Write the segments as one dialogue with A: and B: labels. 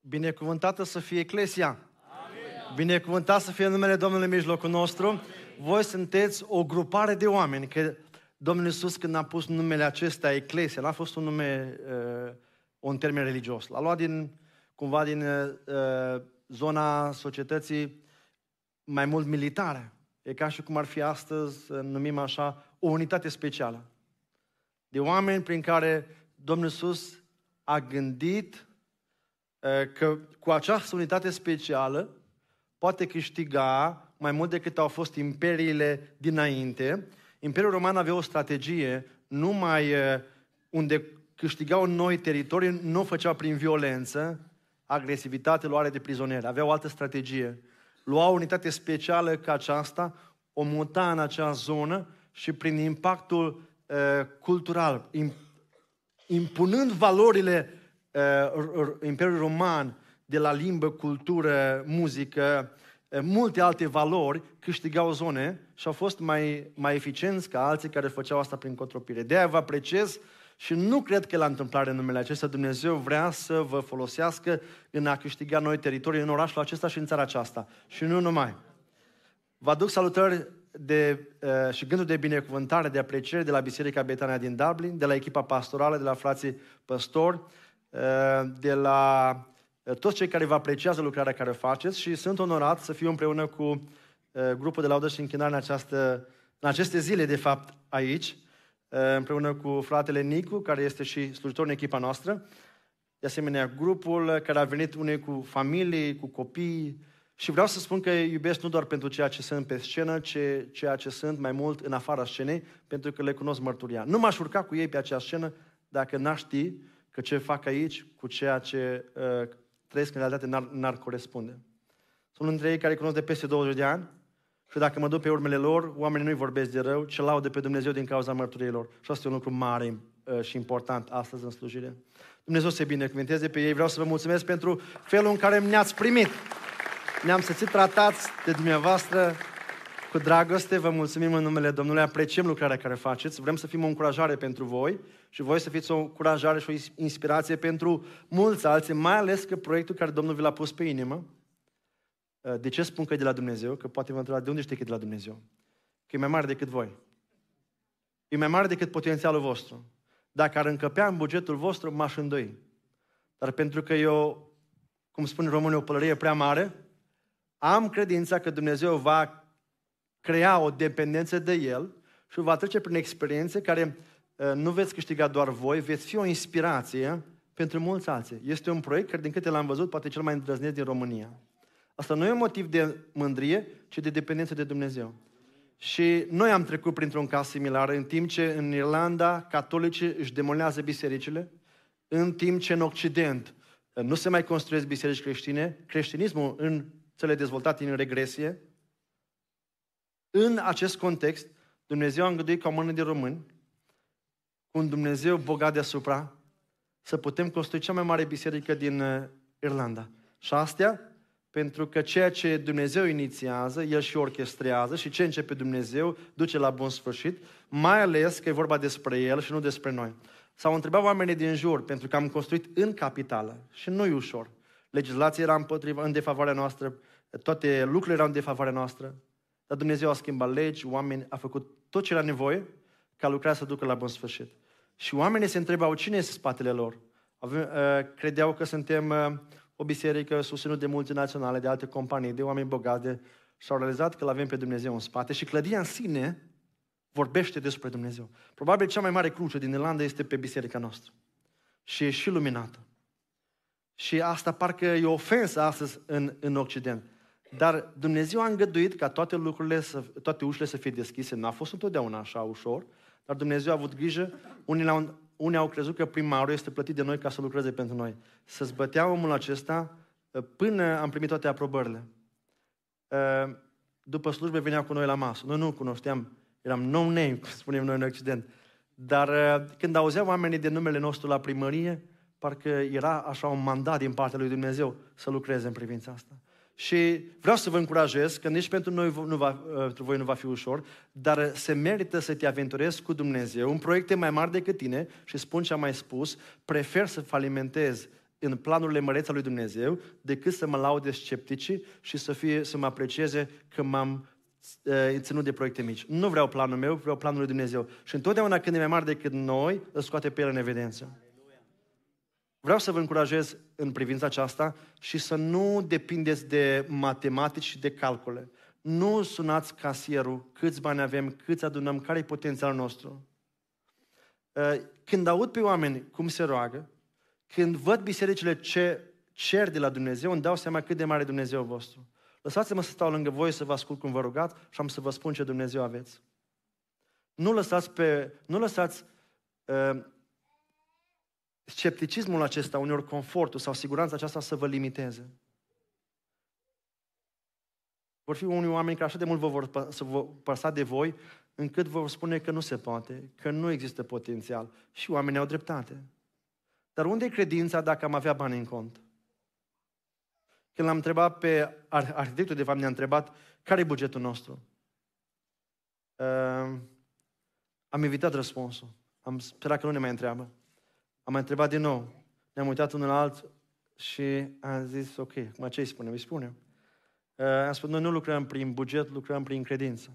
A: Binecuvântată să fie Eclesia. Amin. Binecuvântat să fie numele Domnului în mijlocul nostru. Amin. Voi sunteți o grupare de oameni, că Domnul Iisus când a pus numele acesta Eclesia, n-a fost un nume, uh, un termen religios. L-a luat din, cumva din uh, zona societății mai mult militară. E ca și cum ar fi astăzi, numim așa, o unitate specială. De oameni prin care Domnul Iisus a gândit că cu această unitate specială poate câștiga mai mult decât au fost imperiile dinainte. Imperiul Roman avea o strategie numai unde câștigau noi teritorii, nu o făceau prin violență, agresivitate, luare de prizonieri. Avea o altă strategie. Lua o unitate specială ca aceasta, o muta în acea zonă și prin impactul uh, cultural, impunând valorile uh, Imperiului Roman de la limbă, cultură, muzică, uh, multe alte valori, câștigau zone și au fost mai, mai eficienți ca alții care făceau asta prin cotropire. De aia vă apreciez și nu cred că la întâmplare în numele acesta Dumnezeu vrea să vă folosească în a câștiga noi teritorii în orașul acesta și în țara aceasta. Și nu numai. Vă aduc salutări de, uh, și gânduri de binecuvântare, de apreciere de la Biserica Betania din Dublin, de la echipa pastorală, de la frații păstori, uh, de la uh, toți cei care vă apreciază lucrarea care faceți și sunt onorat să fiu împreună cu uh, grupul de laudă și închinare în, această, în aceste zile, de fapt, aici, uh, împreună cu fratele Nicu, care este și slujitor în echipa noastră, de asemenea grupul care a venit unei cu familii, cu copii, și vreau să spun că iubesc nu doar pentru ceea ce sunt pe scenă, ci ceea ce sunt mai mult în afara scenei, pentru că le cunosc mărturia. Nu m-aș urca cu ei pe acea scenă dacă n-aș ști că ce fac aici cu ceea ce uh, trăiesc în realitate n-ar, n-ar corespunde. Sunt între ei care cunosc de peste 20 de ani și dacă mă duc pe urmele lor, oamenii nu-i vorbesc de rău, ci laudă pe Dumnezeu din cauza mărturiei lor. Și asta e un lucru mare uh, și important astăzi în slujire. Dumnezeu să binecuvinteze pe ei. Vreau să vă mulțumesc pentru felul în care ne-ați primit. Ne-am să tratați de dumneavoastră cu dragoste. Vă mulțumim în numele Domnului. Apreciem lucrarea care faceți. Vrem să fim o încurajare pentru voi și voi să fiți o încurajare și o inspirație pentru mulți alții, mai ales că proiectul care Domnul vi l-a pus pe inimă, de ce spun că e de la Dumnezeu? Că poate vă întrebați de unde știi că e de la Dumnezeu? Că e mai mare decât voi. E mai mare decât potențialul vostru. Dacă ar încăpea în bugetul vostru, m-aș îndoi. Dar pentru că eu, cum spune românii, o pălărie prea mare, am credința că Dumnezeu va crea o dependență de El și va trece prin experiențe care uh, nu veți câștiga doar voi, veți fi o inspirație pentru mulți alții. Este un proiect care, din câte l-am văzut, poate cel mai îndrăznit din România. Asta nu e un motiv de mândrie, ci de dependență de Dumnezeu. Și noi am trecut printr-un caz similar, în timp ce în Irlanda catolicii își demolează bisericile, în timp ce în Occident uh, nu se mai construiesc biserici creștine, creștinismul în țările dezvoltate în regresie. În acest context, Dumnezeu a îngăduit ca o mână de români, cu un Dumnezeu bogat deasupra, să putem construi cea mai mare biserică din uh, Irlanda. Și astea pentru că ceea ce Dumnezeu inițiază, El și orchestrează și ce începe Dumnezeu duce la bun sfârșit, mai ales că e vorba despre El și nu despre noi. S-au întrebat oamenii din jur, pentru că am construit în capitală și nu e ușor. Legislația era împotriva, în defavoarea noastră, toate lucrurile erau în defavoarea noastră, dar Dumnezeu a schimbat legi, oameni, a făcut tot ce era nevoie ca lucrarea să ducă la bun sfârșit. Și oamenii se întrebau cine este spatele lor. Avem, uh, credeau că suntem uh, o biserică susținut de multinaționale, de alte companii, de oameni bogați, de... și au realizat că l-avem pe Dumnezeu în spate și clădirea în sine vorbește despre Dumnezeu. Probabil cea mai mare cruce din Irlanda este pe biserica noastră. Și e și luminată. Și asta parcă e o ofensă astăzi în, în Occident. Dar Dumnezeu a îngăduit ca toate lucrurile, să, toate ușile să fie deschise. N-a fost întotdeauna așa ușor, dar Dumnezeu a avut grijă. Unii, au, unii au crezut că primarul este plătit de noi ca să lucreze pentru noi. Să zbătea omul acesta uh, până am primit toate aprobările. Uh, după slujbe venea cu noi la masă. Noi nu cunoșteam, eram no-name, cum spunem noi în Occident. Dar uh, când auzeau oamenii de numele nostru la primărie, parcă era așa un mandat din partea lui Dumnezeu să lucreze în privința asta. Și vreau să vă încurajez că nici pentru, noi nu va, pentru voi nu va fi ușor, dar se merită să te aventurezi cu Dumnezeu în proiecte mai mari decât tine și spun ce am mai spus, prefer să falimentez în planurile mărețe lui Dumnezeu decât să mă laude scepticii și să, fie, să mă aprecieze că m-am uh, ținut de proiecte mici. Nu vreau planul meu, vreau planul lui Dumnezeu. Și întotdeauna când e mai mare decât noi, îl scoate pe el în evidență. Vreau să vă încurajez în privința aceasta și să nu depindeți de matematici și de calcule. Nu sunați casierul, câți bani avem, câți adunăm, care e potențialul nostru. Uh, când aud pe oameni cum se roagă, când văd bisericile ce cer de la Dumnezeu, îmi dau seama cât de mare Dumnezeu vostru. Lăsați-mă să stau lângă voi, să vă ascult cum vă rugați și am să vă spun ce Dumnezeu aveți. Nu lăsați, pe, nu lăsați uh, scepticismul acesta, uneori confortul sau siguranța aceasta să vă limiteze. Vor fi unii oameni care așa de mult vă vor, să vă păsa de voi, încât vă vor spune că nu se poate, că nu există potențial. Și oamenii au dreptate. Dar unde e credința dacă am avea bani în cont? Când l-am întrebat pe arhitectul, de fapt ne-a întrebat care e bugetul nostru. Uh, am evitat răspunsul. Am sperat că nu ne mai întreabă. Am mai întrebat din nou. Ne-am uitat unul la alt și am zis, ok, acum ce îi spunem? Îi spunem. Uh, am spus, noi nu lucrăm prin buget, lucrăm prin credință.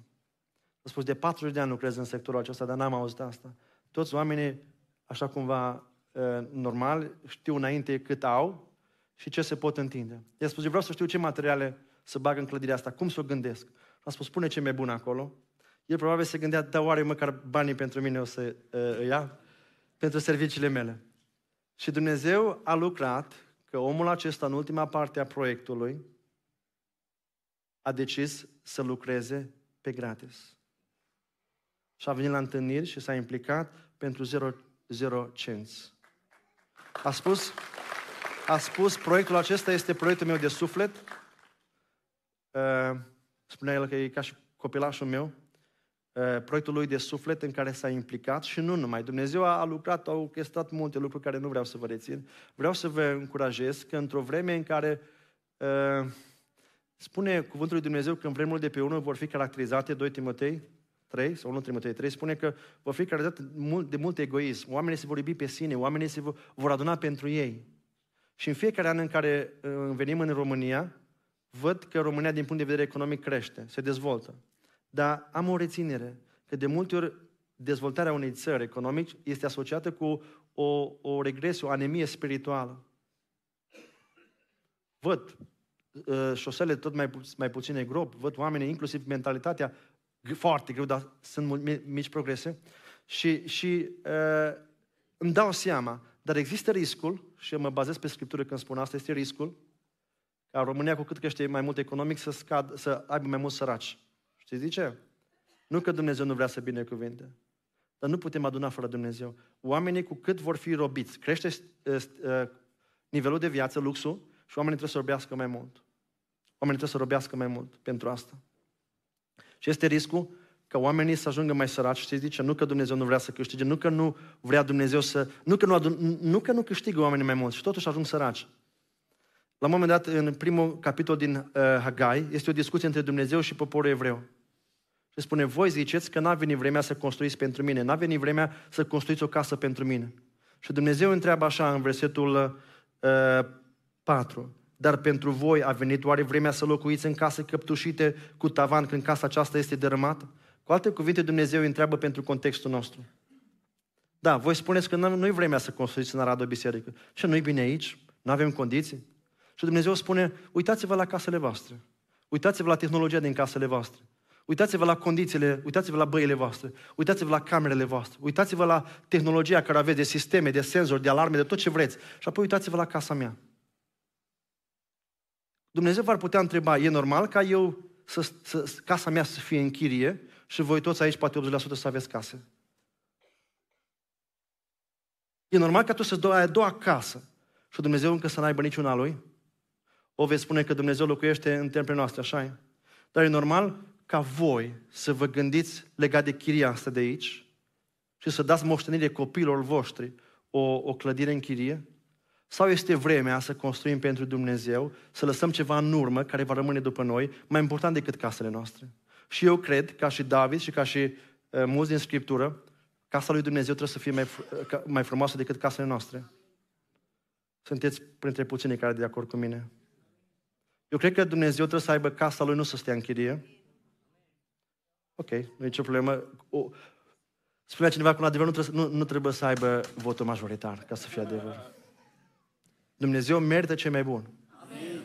A: Am spus, de 40 de ani lucrez în sectorul acesta, dar n-am auzit asta. Toți oamenii, așa cumva uh, normal, știu înainte cât au și ce se pot întinde. I-a spus, eu vreau să știu ce materiale să bag în clădirea asta, cum să o gândesc. Am spus, spune ce mai bun acolo. El probabil se gândea, da, oare măcar banii pentru mine o să uh, ia? Pentru serviciile mele. Și Dumnezeu a lucrat că omul acesta, în ultima parte a proiectului, a decis să lucreze pe gratis. Și a venit la întâlniri și s-a implicat pentru 0, cenți. A spus, a spus, proiectul acesta este proiectul meu de suflet. Uh, spunea el că e ca și copilașul meu. Uh, proiectul lui de suflet în care s-a implicat și nu numai. Dumnezeu a lucrat, au orchestrat multe lucruri care nu vreau să vă rețin. Vreau să vă încurajez că într-o vreme în care uh, spune cuvântul lui Dumnezeu că în vremurile de pe urmă vor fi caracterizate 2 Timotei 3 sau 1 Timotei 3 spune că vor fi caracterizate de mult egoism. Oamenii se vor iubi pe sine, oamenii se vor aduna pentru ei. Și în fiecare an în care uh, venim în România, văd că România din punct de vedere economic crește, se dezvoltă. Dar am o reținere că de multe ori dezvoltarea unei țări economici este asociată cu o, o regresie, o anemie spirituală. Văd uh, șosele tot mai, pu- mai puține grob, văd oamenii, inclusiv mentalitatea, foarte greu, dar sunt mult, mici progrese. Și, și uh, îmi dau seama, dar există riscul, și eu mă bazez pe Scriptură când spun asta, este riscul ca România, cu cât crește mai mult economic, să, scad, să aibă mai mulți săraci. Știți de ce? Nu că Dumnezeu nu vrea să binecuvinte, dar nu putem aduna fără Dumnezeu. Oamenii cu cât vor fi robiți, crește uh, uh, nivelul de viață, luxul, și oamenii trebuie să robească mai mult. Oamenii trebuie să robească mai mult pentru asta. Și este riscul ca oamenii să ajungă mai săraci, știți zice, nu că Dumnezeu nu vrea să câștige, nu că nu vrea Dumnezeu să... Nu că nu, adun, nu, că nu câștigă oamenii mai mult și totuși ajung săraci. La un moment dat, în primul capitol din uh, Hagai, este o discuție între Dumnezeu și poporul evreu. Și spune, voi ziceți că n-a venit vremea să construiți pentru mine, n-a venit vremea să construiți o casă pentru mine. Și Dumnezeu întreabă așa în versetul uh, 4, dar pentru voi a venit oare vremea să locuiți în case căptușite cu tavan când casa aceasta este dărâmată? Cu alte cuvinte, Dumnezeu îi întreabă pentru contextul nostru. Da, voi spuneți că nu-i vremea să construiți în Arad o biserică. Și nu-i bine aici? Nu avem condiții? Și Dumnezeu spune, uitați-vă la casele voastre. Uitați-vă la tehnologia din casele voastre. Uitați-vă la condițiile, uitați-vă la băile voastre, uitați-vă la camerele voastre, uitați-vă la tehnologia care aveți de sisteme, de senzori, de alarme, de tot ce vreți. Și apoi uitați-vă la casa mea. Dumnezeu v-ar putea întreba, e normal ca eu, să, să, casa mea să fie în chirie și voi toți aici, poate 80% să aveți case? E normal ca tu să-ți dai a doua casă și Dumnezeu încă să n-aibă niciuna lui? O veți spune că Dumnezeu locuiește în templele noastre, așa e? Dar e normal ca voi să vă gândiți legat de chiria asta de aici și să dați moștenire copiilor voștri o, o clădire în chirie? Sau este vremea să construim pentru Dumnezeu, să lăsăm ceva în urmă care va rămâne după noi, mai important decât casele noastre? Și eu cred, ca și David și ca și uh, mulți din Scriptură, casa lui Dumnezeu trebuie să fie mai, uh, mai frumoasă decât casele noastre. Sunteți printre puținii care de acord cu mine. Eu cred că Dumnezeu trebuie să aibă casa lui, nu să stea în chirie. Ok, nu e nicio problemă. O, spunea cineva că un adevăr nu trebuie, nu, nu trebuie să aibă votul majoritar ca să fie adevăr. Dumnezeu merită ce mai bun. Amin.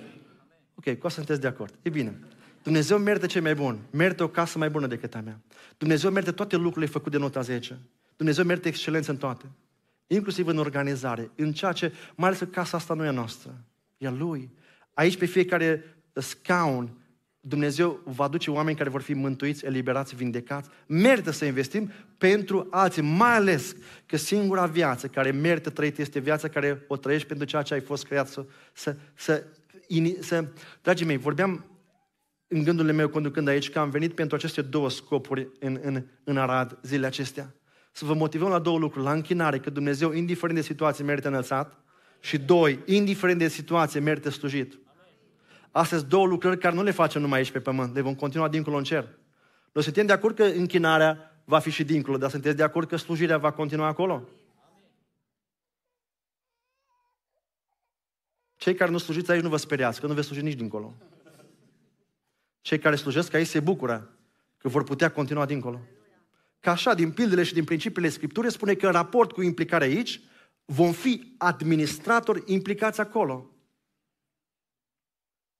A: Ok, cu asta sunteți de acord. E bine. Dumnezeu merită ce mai bun. Merită o casă mai bună decât a mea. Dumnezeu merită toate lucrurile făcute de nota 10. Dumnezeu merită excelență în toate. Inclusiv în organizare, în ceea ce, mai ales că casa asta nu e a noastră. E a Lui. Aici pe fiecare scaun, Dumnezeu va duce oameni care vor fi mântuiți, eliberați, vindecați. Merită să investim pentru alții, mai ales că singura viață care merită trăit este viața care o trăiești pentru ceea ce ai fost creat să, să, să, să Dragii mei, vorbeam în gândurile meu conducând aici că am venit pentru aceste două scopuri în, în, în Arad zilele acestea. Să vă motivăm la două lucruri. La închinare, că Dumnezeu, indiferent de situație, merită înălțat. Și doi, indiferent de situație, merită slujit. Astea sunt două lucrări care nu le facem numai aici pe pământ, le vom continua dincolo în cer. Noi suntem de acord că închinarea va fi și dincolo, dar sunteți de acord că slujirea va continua acolo? Cei care nu slujiți aici nu vă speriați, că nu veți sluji nici dincolo. Cei care slujesc aici se bucură că vor putea continua dincolo. Ca așa, din pildele și din principiile Scripturii, spune că în raport cu implicarea aici, vom fi administratori implicați acolo.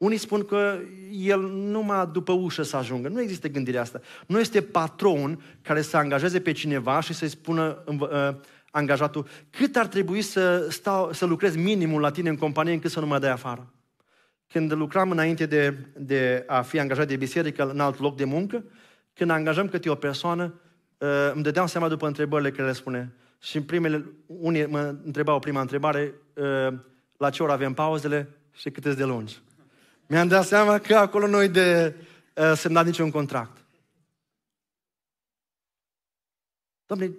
A: Unii spun că el numai după ușă să ajungă. Nu există gândirea asta. Nu este patron care să angajeze pe cineva și să-i spună uh, angajatul cât ar trebui să, stau, să lucrez minimul la tine în companie încât să nu mă dai afară. Când lucram înainte de, de a fi angajat de biserică în alt loc de muncă, când angajăm câte o persoană, uh, îmi dădeam seama după întrebările care le spune. Și în primele, unii mă întrebau prima întrebare, uh, la ce oră avem pauzele și cât de lungi. Mi-am dat seama că acolo nu de uh, semnat niciun contract. Doamne,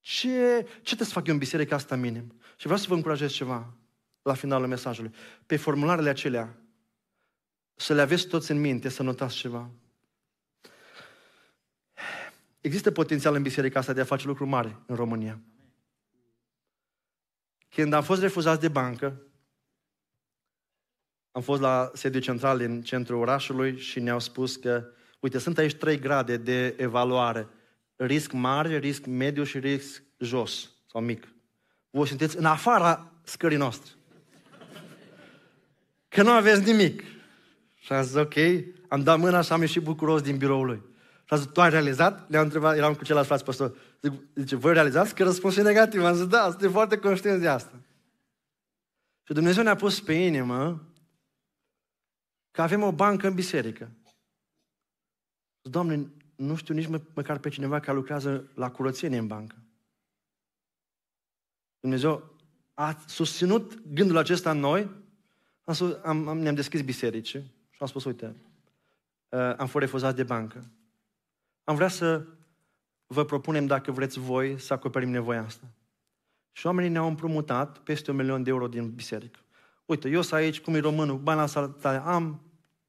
A: ce, ce trebuie să fac eu în biserica asta minim? Și vreau să vă încurajez ceva la finalul mesajului. Pe formularele acelea, să le aveți toți în minte, să notați ceva. Există potențial în biserica asta de a face lucruri mari în România. Când am fost refuzați de bancă, am fost la sediu central din centrul orașului și ne-au spus că, uite, sunt aici trei grade de evaluare. Risc mare, risc mediu și risc jos sau mic. Voi sunteți în afara scării noastre. Că nu aveți nimic. Și am zis, ok, am dat mâna și am ieșit bucuros din biroul lui. Și am zis, tu ai realizat? Le-am întrebat, eram cu celălalt frate păstor. Zice, voi realizați că răspunsul e negativ? Am zis, da, suntem foarte conștienți de asta. Și Dumnezeu ne-a pus pe inimă că avem o bancă în biserică. Doamne, nu știu nici mă, măcar pe cineva care lucrează la curățenie în bancă. Dumnezeu a susținut gândul acesta în noi, am, am, am, ne-am deschis biserici și am spus, uite, uh, am fost refuzat de bancă. Am vrea să vă propunem, dacă vreți voi, să acoperim nevoia asta. Și oamenii ne-au împrumutat peste un milion de euro din biserică. Uite, eu sunt aici, cum e românul, bani la salutare, am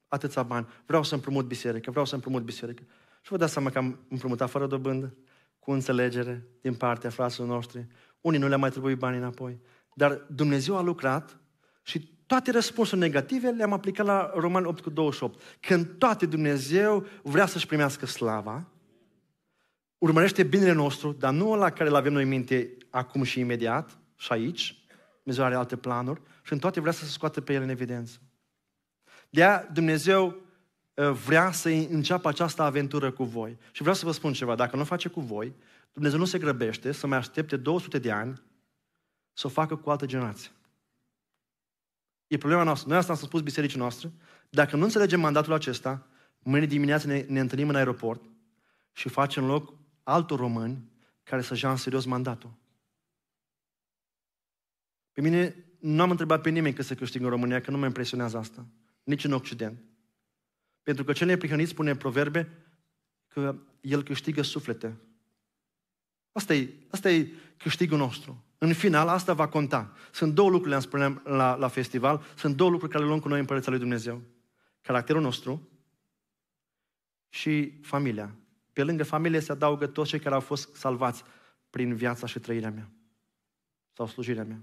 A: atâția bani, vreau să împrumut biserică, vreau să împrumut biserică. Și vă dați seama că am împrumutat fără dobândă, cu înțelegere din partea fraților noștri. Unii nu le-a mai trebuit bani înapoi. Dar Dumnezeu a lucrat și toate răspunsurile negative le-am aplicat la Roman 8 cu 28. Când toate Dumnezeu vrea să-și primească slava, urmărește binele nostru, dar nu la care îl avem noi în minte acum și imediat, și aici, Dumnezeu are alte planuri, și în toate vrea să se scoată pe el în evidență. De aia Dumnezeu ă, vrea să înceapă această aventură cu voi. Și vreau să vă spun ceva, dacă nu face cu voi, Dumnezeu nu se grăbește să mai aștepte 200 de ani să o facă cu altă generație. E problema noastră. Noi asta am spus bisericii noastre. Dacă nu înțelegem mandatul acesta, mâine dimineață ne, ne întâlnim în aeroport și facem loc altor români care să ia în serios mandatul. Pe mine nu am întrebat pe nimeni că se câștigă în România, că nu mă impresionează asta. Nici în Occident. Pentru că cel neprihănit spune în proverbe că el câștigă suflete. Asta e, asta e câștigul nostru. În final, asta va conta. Sunt două lucruri, le-am spuneam la, la festival, sunt două lucruri care le luăm cu noi în Părăția lui Dumnezeu. Caracterul nostru și familia. Pe lângă familie se adaugă toți cei care au fost salvați prin viața și trăirea mea. Sau slujirea mea.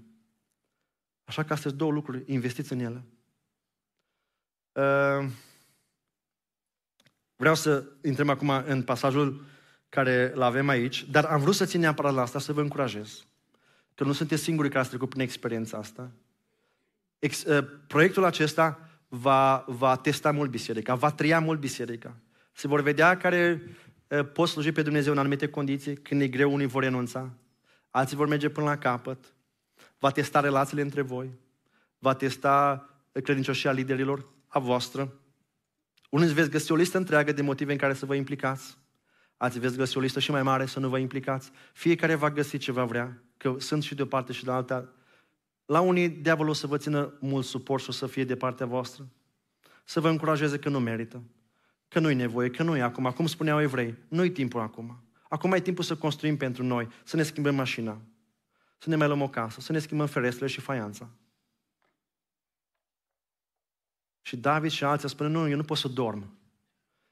A: Așa că astea două lucruri, investiți în ele. Uh, vreau să intrăm acum în pasajul care îl avem aici, dar am vrut să țin neapărat la asta, să vă încurajez. Că nu sunteți singurii care ați trecut prin experiența asta. Ex, uh, proiectul acesta va, va testa mult biserica, va tria mult biserica. Se vor vedea care uh, pot sluji pe Dumnezeu în anumite condiții, când e greu, unii vor renunța, alții vor merge până la capăt, va testa relațiile între voi, va testa credincioșia liderilor a voastră. Unii veți găsi o listă întreagă de motive în care să vă implicați. Alții veți găsi o listă și mai mare să nu vă implicați. Fiecare va găsi ce va vrea, că sunt și de o parte și de alta. La unii, diavolul o să vă țină mult suport și o să fie de partea voastră. Să vă încurajeze că nu merită, că nu-i nevoie, că nu e acum. Cum spuneau evrei, nu-i timpul acum. Acum e timpul să construim pentru noi, să ne schimbăm mașina, să ne mai luăm o casă, să ne schimbăm ferestrele și faianța. Și David și alții spun, nu, eu nu pot să dorm.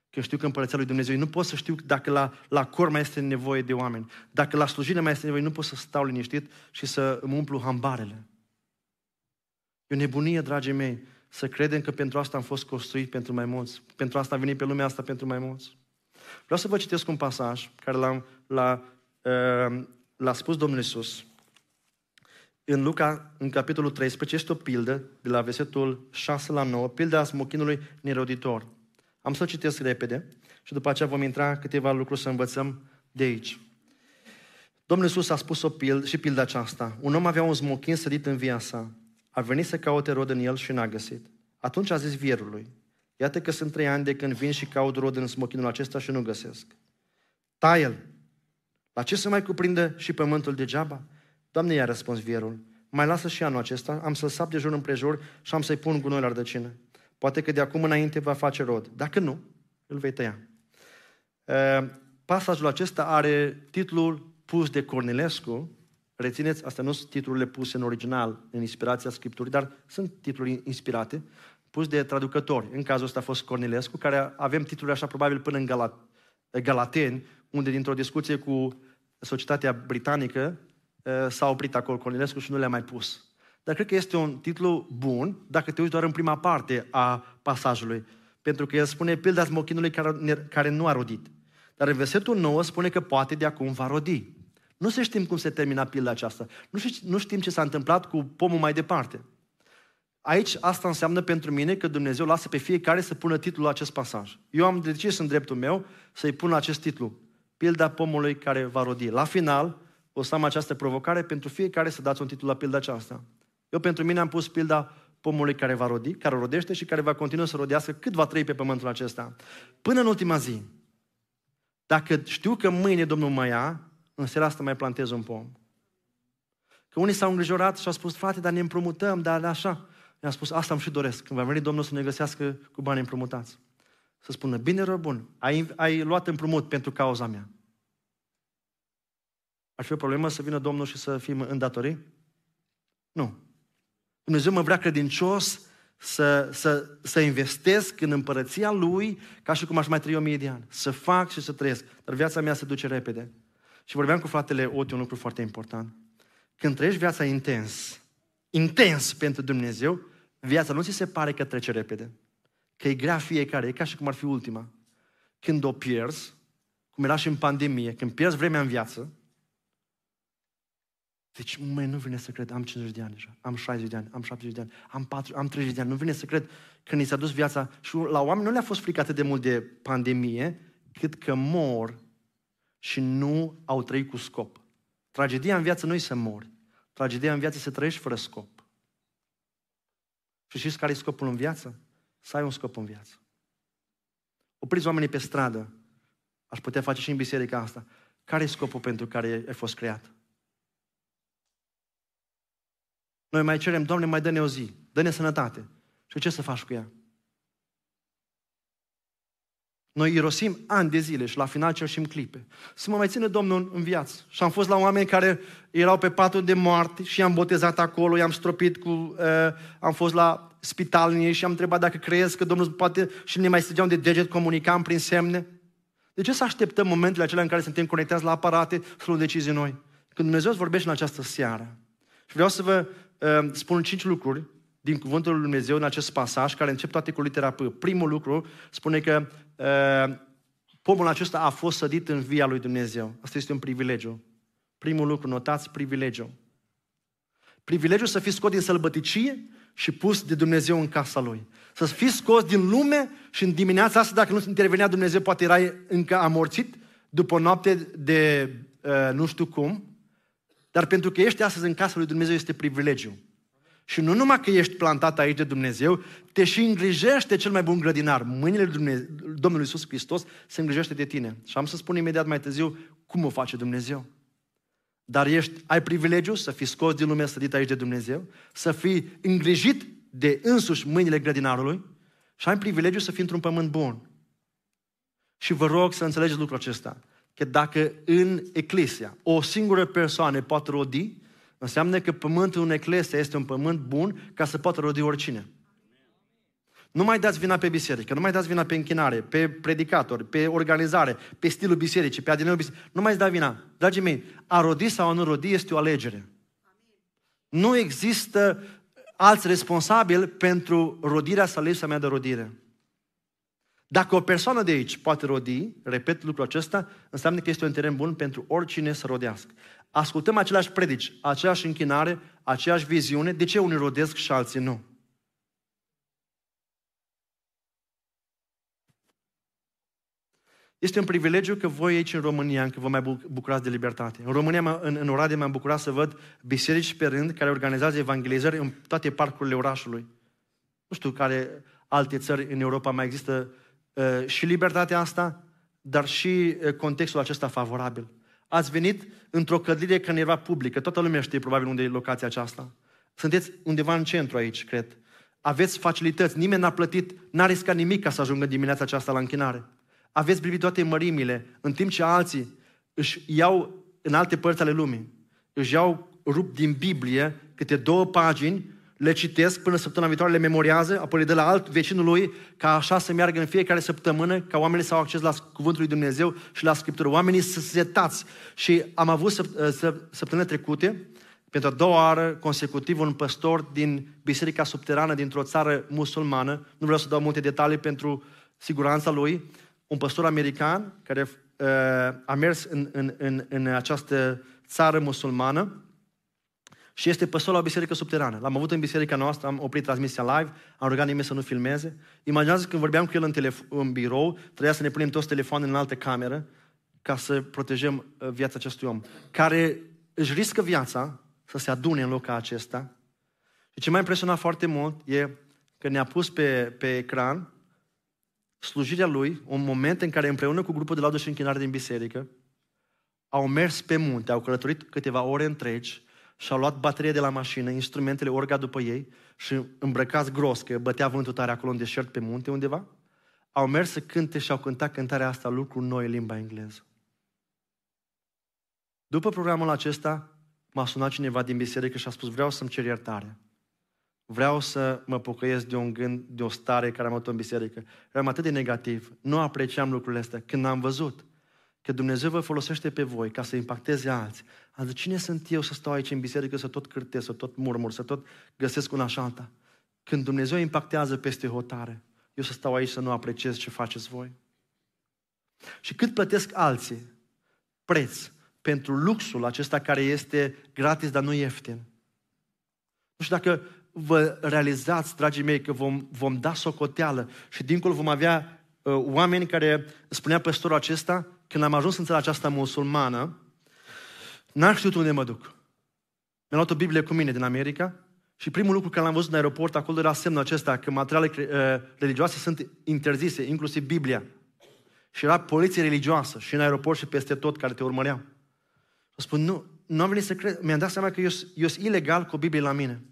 A: Că știu că împărăția lui Dumnezeu, eu nu pot să știu dacă la, la cor mai este nevoie de oameni. Dacă la slujire mai este nevoie, nu pot să stau liniștit și să îmi umplu hambarele. E o nebunie, dragii mei, să credem că pentru asta am fost construit pentru mai mulți. Pentru asta am venit pe lumea asta pentru mai mulți. Vreau să vă citesc un pasaj care l-a, l-a, uh, l-a spus Domnul Iisus în Luca, în capitolul 13, este o pildă de la versetul 6 la 9, pilda smochinului neroditor. Am să o citesc repede și după aceea vom intra câteva lucruri să învățăm de aici. Domnul Iisus a spus o pildă și pilda aceasta. Un om avea un smochin sădit în via sa. A venit să caute rod în el și n-a găsit. Atunci a zis vierului, iată că sunt trei ani de când vin și caut rod în smochinul acesta și nu găsesc. Taie-l! La ce să mai cuprindă și pământul degeaba? Doamne, i-a răspuns vierul, mai lasă și anul acesta, am să-l sap de jur împrejur și am să-i pun gunoi la rădăcină. Poate că de acum înainte va face rod. Dacă nu, îl vei tăia. Pasajul acesta are titlul pus de Cornilescu. Rețineți, astea nu sunt titlurile puse în original, în inspirația Scripturii, dar sunt titluri inspirate, pus de traducători. În cazul ăsta a fost Cornilescu, care avem titluri așa probabil până în Galat, Galateni, unde dintr-o discuție cu societatea britanică Eh, s-a oprit acolo Cornilescu și nu le-a mai pus. Dar cred că este un titlu bun dacă te uiți doar în prima parte a pasajului. Pentru că el spune pilda smochinului care, care nu a rodit. Dar în versetul 9 spune că poate de acum va rodi. Nu se știm cum se termina pilda aceasta. Nu, știm, nu știm ce s-a întâmplat cu pomul mai departe. Aici asta înseamnă pentru mine că Dumnezeu lasă pe fiecare să pună titlul acest pasaj. Eu am decis în dreptul meu să-i pun acest titlu. Pilda pomului care va rodi. La final, o să am această provocare pentru fiecare să dați un titlu la pilda aceasta. Eu pentru mine am pus pilda pomului care va rodi, care rodește și care va continua să rodească cât va trăi pe pământul acesta. Până în ultima zi. Dacă știu că mâine Domnul mă ia, în seara asta mai plantez un pom. Că unii s-au îngrijorat și au spus, frate, dar ne împrumutăm, dar așa. I-am spus, asta îmi și doresc. Când va veni Domnul să ne găsească cu bani împrumutați. Să spună, bine, rău, bun, ai, ai luat împrumut pentru cauza mea. Ar fi o problemă să vină Domnul și să fim în datorii? Nu. Dumnezeu mă vrea credincios să, să, să investesc în împărăția Lui ca și cum aș mai trăi o mie de ani. Să fac și să trăiesc. Dar viața mea se duce repede. Și vorbeam cu fratele Oti un lucru foarte important. Când trăiești viața intens, intens pentru Dumnezeu, viața nu ți se pare că trece repede. Că e grea fiecare, e ca și cum ar fi ultima. Când o pierzi, cum era și în pandemie, când pierzi vremea în viață, deci, măi, nu vine să cred, am 50 de ani deja, am 60 de ani, am 70 de ani, am, 4, am 30 de ani, nu vine să cred că ni s-a dus viața și la oameni nu le-a fost frică atât de mult de pandemie, cât că mor și nu au trăit cu scop. Tragedia în viață nu e să mori. Tragedia în viață e să trăiești fără scop. Și știți care e scopul în viață? Să ai un scop în viață. Opriți oamenii pe stradă. Aș putea face și în biserica asta. Care e scopul pentru care ai fost creat? Noi mai cerem, Doamne, mai dă-ne o zi, dă-ne sănătate. Și ce să faci cu ea? Noi irosim ani de zile și la final cerșim clipe. Să mă mai țină Domnul în viață. Și am fost la oameni care erau pe patul de moarte și i-am botezat acolo, i-am stropit cu... Uh, am fost la spitalnie și am întrebat dacă crezi că Domnul poate și ne mai străgeam de deget, comunicam prin semne. De ce să așteptăm momentele acelea în care suntem conectați la aparate să luăm decizii noi? Când Dumnezeu îți vorbește în această seară, și vreau să vă uh, spun cinci lucruri din Cuvântul lui Dumnezeu în acest pasaj, care încep toate cu litera P. Primul lucru spune că uh, pomul acesta a fost sădit în via lui Dumnezeu. Asta este un privilegiu. Primul lucru, notați privilegiu. Privilegiul să fii scos din sălbăticie și pus de Dumnezeu în casa Lui. Să fii scos din lume și în dimineața asta, dacă nu intervenea Dumnezeu, poate erai încă amorțit după o noapte de uh, nu știu cum, dar pentru că ești astăzi în casa lui Dumnezeu este privilegiu. Și nu numai că ești plantat aici de Dumnezeu, te și îngrijește cel mai bun grădinar. Mâinile lui Dumnezeu, Domnului Iisus Hristos se îngrijește de tine. Și am să spun imediat mai târziu cum o face Dumnezeu. Dar ești, ai privilegiu să fii scos din lumea sădit aici de Dumnezeu, să fii îngrijit de însuși mâinile grădinarului și ai privilegiu să fii într-un pământ bun. Și vă rog să înțelegeți lucrul acesta. Că dacă în Eclesia o singură persoană poate rodi, înseamnă că pământul în Eclesia este un pământ bun ca să poată rodi oricine. Nu mai dați vina pe biserică, nu mai dați vina pe închinare, pe predicatori, pe organizare, pe stilul bisericii, pe adineul bisericii. Nu mai dați vina. Dragii mei, a rodi sau a nu rodi este o alegere. Nu există alți responsabili pentru rodirea sau lipsa mea de rodire. Dacă o persoană de aici poate rodi, repet lucrul acesta, înseamnă că este un teren bun pentru oricine să rodească. Ascultăm aceleași predici, aceeași închinare, aceeași viziune, de ce unii rodesc și alții nu? Este un privilegiu că voi aici în România încă vă mai bucurați de libertate. În România, în, în Oradea, m-am bucurat să văd biserici pe rând care organizează evangelizări în toate parcurile orașului. Nu știu care alte țări în Europa mai există uh, și libertatea asta, dar și uh, contextul acesta favorabil. Ați venit într-o clădire care era publică, toată lumea știe probabil unde e locația aceasta. Sunteți undeva în centru aici, cred. Aveți facilități, nimeni n-a plătit, n-a riscat nimic ca să ajungă dimineața aceasta la închinare. Aveți privit toate mărimile, în timp ce alții își iau în alte părți ale lumii, își iau rup din Biblie câte două pagini, le citesc până săptămâna viitoare, le memoriază, apoi le dă la alt vecinul lui, ca așa să meargă în fiecare săptămână, ca oamenii să au acces la Cuvântul lui Dumnezeu și la Scriptură. Oamenii să se setați. Și am avut săptămâna trecute, pentru a doua oară consecutiv, un păstor din Biserica Subterană dintr-o țară musulmană, nu vreau să dau multe detalii pentru siguranța lui, un păstor american care uh, a mers în, în, în, în această țară musulmană și este păstor la o biserică subterană. L-am avut în biserica noastră, am oprit transmisia live, am rugat nimeni să nu filmeze. Imaginează când vorbeam cu el în, telef- în birou, trebuia să ne punem toți telefoanele în altă cameră ca să protejăm uh, viața acestui om, care își riscă viața să se adune în locul acesta. Și ce m-a impresionat foarte mult e că ne-a pus pe, pe ecran slujirea lui, un moment în care împreună cu grupul de laudă și închinare din biserică, au mers pe munte, au călătorit câteva ore întregi și au luat baterie de la mașină, instrumentele orga după ei și îmbrăcați gros, că bătea vântul tare acolo în deșert pe munte undeva, au mers să cânte și au cântat cântarea asta, lucru noi în limba engleză. După programul acesta, m-a sunat cineva din biserică și a spus, vreau să-mi cer iertare. Vreau să mă pocăiesc de un gând, de o stare care am avut în biserică. Eram atât de negativ. Nu apreciam lucrurile astea. Când am văzut că Dumnezeu vă folosește pe voi ca să impacteze alții, am zis, cine sunt eu să stau aici în biserică, să tot cârtesc, să tot murmur, să tot găsesc una și alta? Când Dumnezeu impactează peste hotare, eu să stau aici să nu apreciez ce faceți voi. Și cât plătesc alții preț pentru luxul acesta care este gratis, dar nu ieftin. Nu știu dacă vă realizați, dragii mei, că vom, vom da socoteală și dincolo vom avea uh, oameni care, spunea păstorul acesta, când am ajuns în țara aceasta musulmană, n-am știut unde mă duc. Mi-am luat o Biblie cu mine din America și primul lucru care l-am văzut în aeroport, acolo era semnul acesta că materialele uh, religioase sunt interzise, inclusiv Biblia. Și era poliție religioasă și în aeroport și peste tot care te urmăreau. Spun, nu, nu am venit să cred. Mi-am dat seama că eu, eu sunt ilegal cu o Biblie la mine.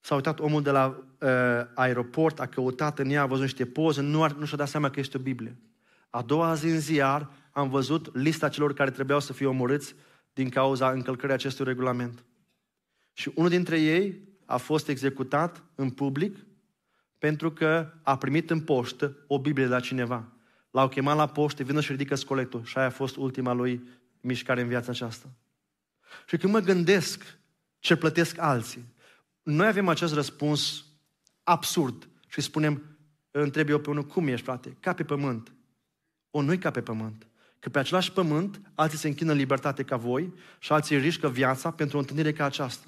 A: S-a uitat omul de la uh, aeroport, a căutat în ea, a văzut niște poze, nu, ar, nu și-a dat seama că este o Biblie. A doua zi în ziar am văzut lista celor care trebuiau să fie omorâți din cauza încălcării acestui regulament. Și unul dintre ei a fost executat în public pentru că a primit în poștă o Biblie de la cineva. L-au chemat la poștă, vină și ridică scoletul. Și aia a fost ultima lui mișcare în viața aceasta. Și când mă gândesc ce plătesc alții. Noi avem acest răspuns absurd și spunem, întreb eu pe unul, cum ești, frate? Ca pe pământ. O, nu-i ca pe pământ. Că pe același pământ, alții se închină în libertate ca voi și alții rișcă viața pentru o întâlnire ca aceasta.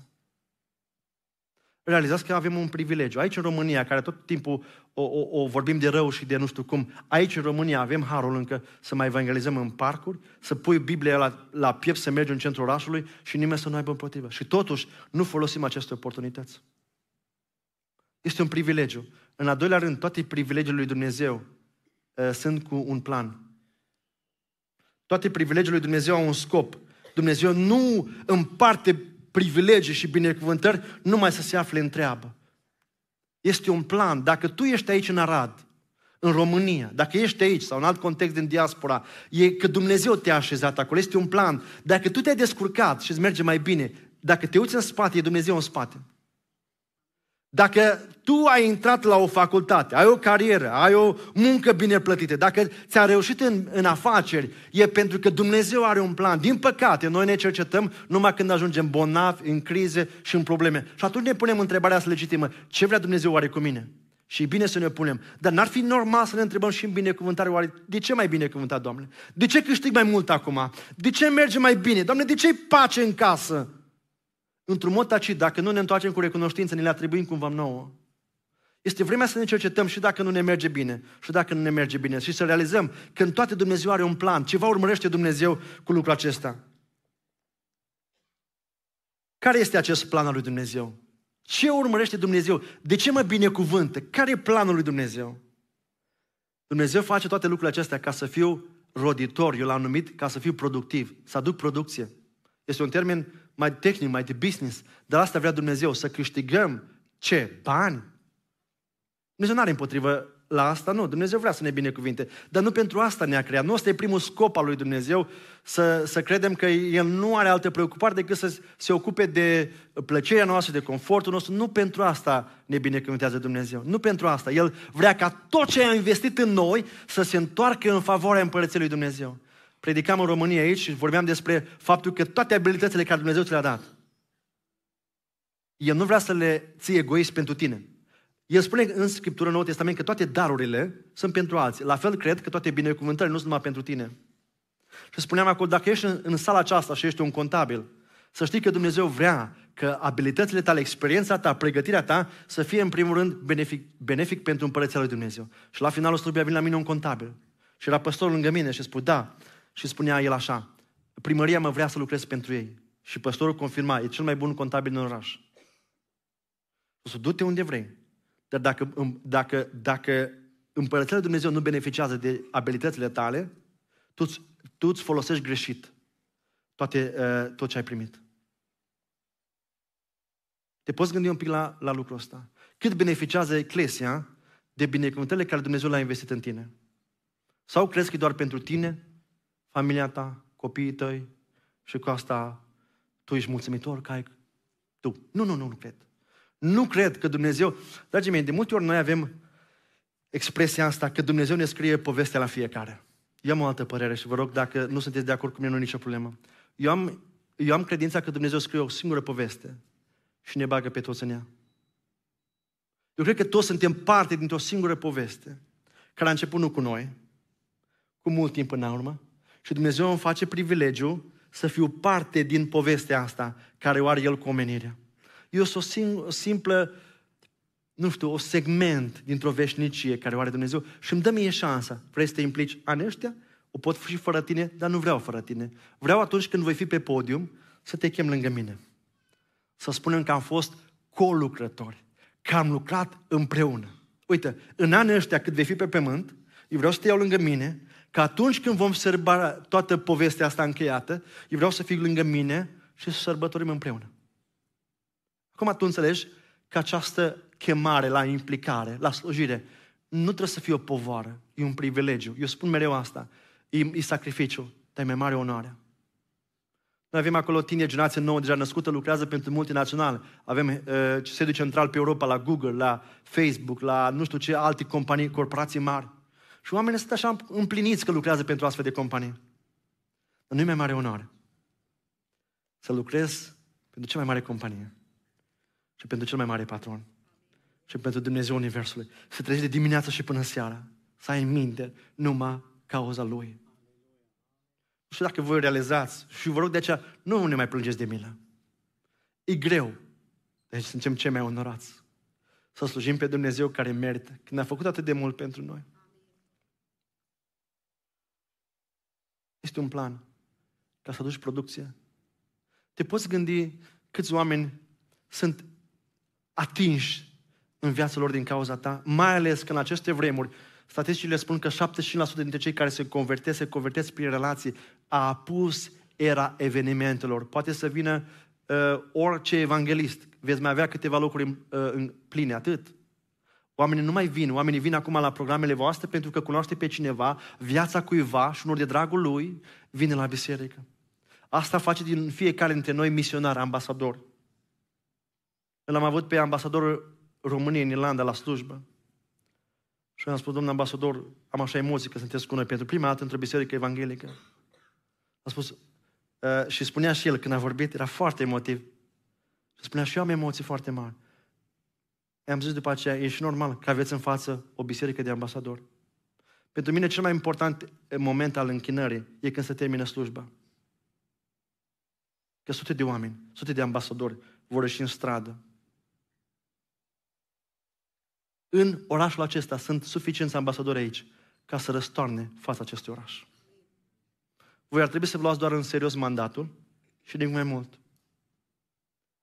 A: Realizați că avem un privilegiu. Aici în România, care tot timpul o, o, o vorbim de rău și de nu știu cum, aici în România avem harul încă să mai evangelizăm în parcuri, să pui Biblia la, la piept, să mergi în centrul orașului și nimeni să nu aibă împotrivă. Și totuși nu folosim aceste oportunități. Este un privilegiu. În al doilea rând, toate privilegiile lui Dumnezeu uh, sunt cu un plan. Toate privilegiile lui Dumnezeu au un scop. Dumnezeu nu împarte privilegii și binecuvântări numai să se afle în treabă. Este un plan. Dacă tu ești aici în Arad, în România, dacă ești aici sau în alt context din diaspora, e că Dumnezeu te-a așezat acolo, este un plan. Dacă tu te-ai descurcat și îți merge mai bine, dacă te uiți în spate, e Dumnezeu în spate. Dacă tu ai intrat la o facultate, ai o carieră, ai o muncă bine plătită, dacă ți-a reușit în, în afaceri, e pentru că Dumnezeu are un plan. Din păcate, noi ne cercetăm numai când ajungem bolnavi, în crize și în probleme. Și atunci ne punem întrebarea asta legitimă. Ce vrea Dumnezeu oare cu mine? Și e bine să ne punem. Dar n-ar fi normal să ne întrebăm și în binecuvântare, oare de ce mai binecuvântat, Doamne? De ce câștig mai mult acum? De ce merge mai bine? Doamne, de ce pace în casă? Într-un mod tacit, dacă nu ne întoarcem cu recunoștință, ne le atribuim cumva nouă. Este vremea să ne cercetăm și dacă nu ne merge bine, și dacă nu ne merge bine, și să realizăm că în toate Dumnezeu are un plan. Ceva urmărește Dumnezeu cu lucrul acesta. Care este acest plan al lui Dumnezeu? Ce urmărește Dumnezeu? De ce mă binecuvântă? Care e planul lui Dumnezeu? Dumnezeu face toate lucrurile acestea ca să fiu roditor, eu l-am numit ca să fiu productiv, să aduc producție. Este un termen mai tehnic, mai de business. Dar asta vrea Dumnezeu, să câștigăm ce? Bani? Dumnezeu nu are împotrivă la asta, nu. Dumnezeu vrea să ne binecuvinte. Dar nu pentru asta ne-a creat. Nu ăsta e primul scop al lui Dumnezeu, să, să credem că El nu are alte preocupări decât să se ocupe de plăcerea noastră, de confortul nostru. Nu pentru asta ne binecuvintează Dumnezeu. Nu pentru asta. El vrea ca tot ce a investit în noi să se întoarcă în favoarea împărăției lui Dumnezeu predicam în România aici și vorbeam despre faptul că toate abilitățile care Dumnezeu ți le-a dat, El nu vrea să le ții egoist pentru tine. El spune în Scriptură, în Noul Testament, că toate darurile sunt pentru alții. La fel cred că toate binecuvântările nu sunt numai pentru tine. Și spuneam acolo, dacă ești în, în sala aceasta și ești un contabil, să știi că Dumnezeu vrea că abilitățile tale, experiența ta, pregătirea ta să fie în primul rând benefic, benefic pentru împărăția lui Dumnezeu. Și la finalul slujbei a venit la mine un contabil. Și era păstorul lângă mine și spune, da, și spunea el așa, primăria mă vrea să lucrez pentru ei. Și păstorul confirma, e cel mai bun contabil în oraș. O să du-te unde vrei. Dar dacă, dacă, dacă împărăția lui Dumnezeu nu beneficiază de abilitățile tale, tu, tu îți folosești greșit toate, uh, tot ce ai primit. Te poți gândi un pic la, la lucrul ăsta. Cât beneficiază Eclesia de binecuvântările care Dumnezeu le-a investit în tine? Sau crezi că e doar pentru tine familia ta, copiii tăi și cu asta tu ești mulțumitor că ai tu. Nu, nu, nu, nu cred. Nu cred că Dumnezeu, dragii mei, de multe ori noi avem expresia asta că Dumnezeu ne scrie povestea la fiecare. Eu am o altă părere și vă rog, dacă nu sunteți de acord cu mine, nu e nicio problemă. Eu am, eu am credința că Dumnezeu scrie o singură poveste și ne bagă pe toți în ea. Eu cred că toți suntem parte dintr-o singură poveste, care a început nu cu noi, cu mult timp în urmă, și Dumnezeu îmi face privilegiu să fiu parte din povestea asta care o are El cu omenirea. Eu sunt o, sim- o simplă, nu știu, o segment dintr-o veșnicie care o are Dumnezeu și îmi dă mie șansa. Vrei să te implici în ăștia? O pot fi fără tine, dar nu vreau fără tine. Vreau atunci când voi fi pe podium să te chem lângă mine. Să spunem că am fost colucrători, că am lucrat împreună. Uite, în anii ăștia cât vei fi pe pământ, eu vreau să te iau lângă mine că atunci când vom sărba toată povestea asta încheiată, eu vreau să fii lângă mine și să sărbătorim împreună. Acum tu înțelegi că această chemare la implicare, la slujire, nu trebuie să fie o povară, e un privilegiu. Eu spun mereu asta. E, e sacrificiu, dar e mai mare onoare. Noi avem acolo tineri, generație nouă, deja născută, lucrează pentru multinațional. Avem uh, sediu central pe Europa, la Google, la Facebook, la nu știu ce alte companii, corporații mari. Și oamenii sunt așa împliniți că lucrează pentru astfel de companie. Dar nu-i mai mare onoare. Să lucrez pentru cea mai mare companie și pentru cel mai mare patron și pentru Dumnezeu Universului. Să treci de dimineață și până seara. Să ai în minte numai cauza Lui. Nu știu dacă voi realizați și vă rog de aceea, nu ne mai plângeți de milă. E greu. Deci suntem cei mai onorați. Să slujim pe Dumnezeu care merită, când a făcut atât de mult pentru noi. Este un plan ca să aduci producție. Te poți gândi câți oameni sunt atinși în viața lor din cauza ta, mai ales că în aceste vremuri statisticile spun că 75% dintre cei care se convertesc, se convertesc prin relații. A apus era evenimentelor. Poate să vină uh, orice evanghelist. Veți mai avea câteva locuri uh, în pline, atât. Oamenii nu mai vin, oamenii vin acum la programele voastre pentru că cunoaște pe cineva, viața cuiva și unul de dragul lui vine la biserică. Asta face din fiecare dintre noi misionar, ambasador. Îl am avut pe ambasadorul României în Irlanda la slujbă. Și am spus, domnul ambasador, am așa emoții că sunteți cu noi pentru prima dată într-o biserică evanghelică. A spus, uh, și spunea și el când a vorbit, era foarte emotiv. Și spunea și eu am emoții foarte mari. I-am zis după aceea, e și normal că aveți în față o biserică de ambasador. Pentru mine cel mai important moment al închinării e când se termină slujba. Că sute de oameni, sute de ambasadori vor ieși în stradă. În orașul acesta sunt suficienți ambasadori aici ca să răstoarne fața acestui oraș. Voi ar trebui să vă luați doar în serios mandatul și nimic mai mult.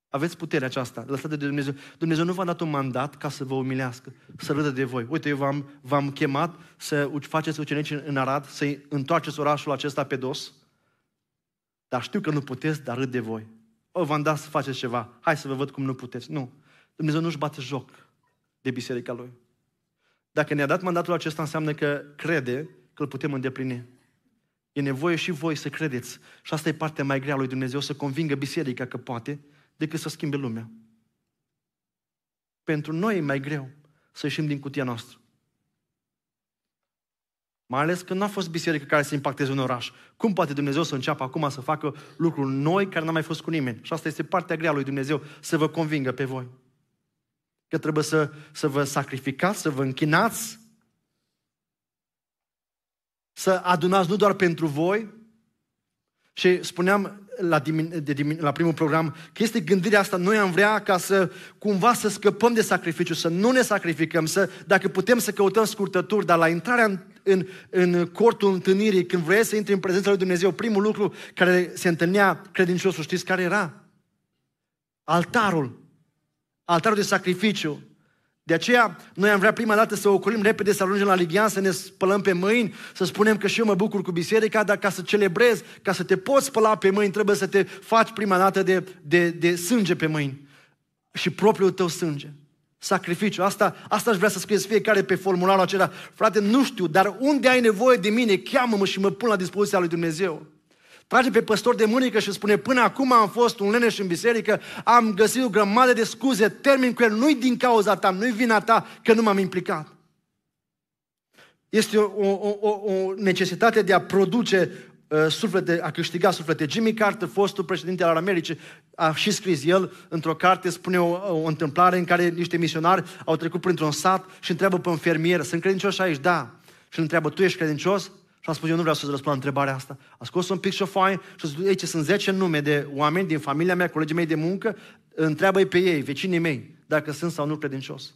A: Aveți puterea aceasta, lăsată de Dumnezeu. Dumnezeu nu v-a dat un mandat ca să vă umilească, să râdă de voi. Uite, eu v-am, v-am chemat să faceți ucenici în Arad, să întoarceți orașul acesta pe dos, dar știu că nu puteți, dar râd de voi. O, v-am dat să faceți ceva. Hai să vă văd cum nu puteți. Nu. Dumnezeu nu-și bate joc de biserica Lui. Dacă ne-a dat mandatul acesta, înseamnă că crede că îl putem îndeplini. E nevoie și voi să credeți. Și asta e partea mai grea lui Dumnezeu, să convingă biserica că poate, decât să schimbe lumea. Pentru noi e mai greu să ieșim din cutia noastră. Mai ales că nu a fost biserică care să impacteze un oraș. Cum poate Dumnezeu să înceapă acum să facă lucruri noi care n-a mai fost cu nimeni? Și asta este partea grea lui Dumnezeu, să vă convingă pe voi. Că trebuie să, să vă sacrificați, să vă închinați, să adunați nu doar pentru voi. Și spuneam la, dimin- de dimin- la primul program că este gândirea asta, noi am vrea ca să cumva să scăpăm de sacrificiu, să nu ne sacrificăm, să, dacă putem să căutăm scurtături, dar la intrarea în, în, în cortul întâlnirii, când vrei să intri în prezența lui Dumnezeu, primul lucru care se întâlnea credinciosul, știți care era? Altarul. Altarul de sacrificiu. De aceea, noi am vrea prima dată să ocolim repede, să ajungem la Livian, să ne spălăm pe mâini, să spunem că și eu mă bucur cu biserica, dar ca să celebrezi, ca să te poți spăla pe mâini, trebuie să te faci prima dată de, de, de sânge pe mâini. Și propriul tău sânge. Sacrificiu. Asta, asta aș vrea să scrieți fiecare pe formularul acela. Frate, nu știu, dar unde ai nevoie de mine, cheamă-mă și mă pun la dispoziția lui Dumnezeu trage pe păstor de mânică și spune, până acum am fost un leneș în biserică, am găsit o grămadă de scuze, termin cu el, nu-i din cauza ta, nu-i vina ta că nu m-am implicat. Este o, o, o, o necesitate de a produce uh, suflete, a câștiga suflete. Jimmy Carter, fostul președinte al Americii, a și scris el într-o carte, spune o, o întâmplare în care niște misionari au trecut printr-un sat și întreabă pe un fermier, sunt credincioși aici? Da. Și îl întreabă, tu ești credincios? Și am spus, eu nu vreau să-ți răspund la întrebarea asta. A scos un pic și o foaie și a zis, aici sunt 10 nume de oameni din familia mea, colegii mei de muncă, întreabă-i pe ei, vecinii mei, dacă sunt sau nu credincios.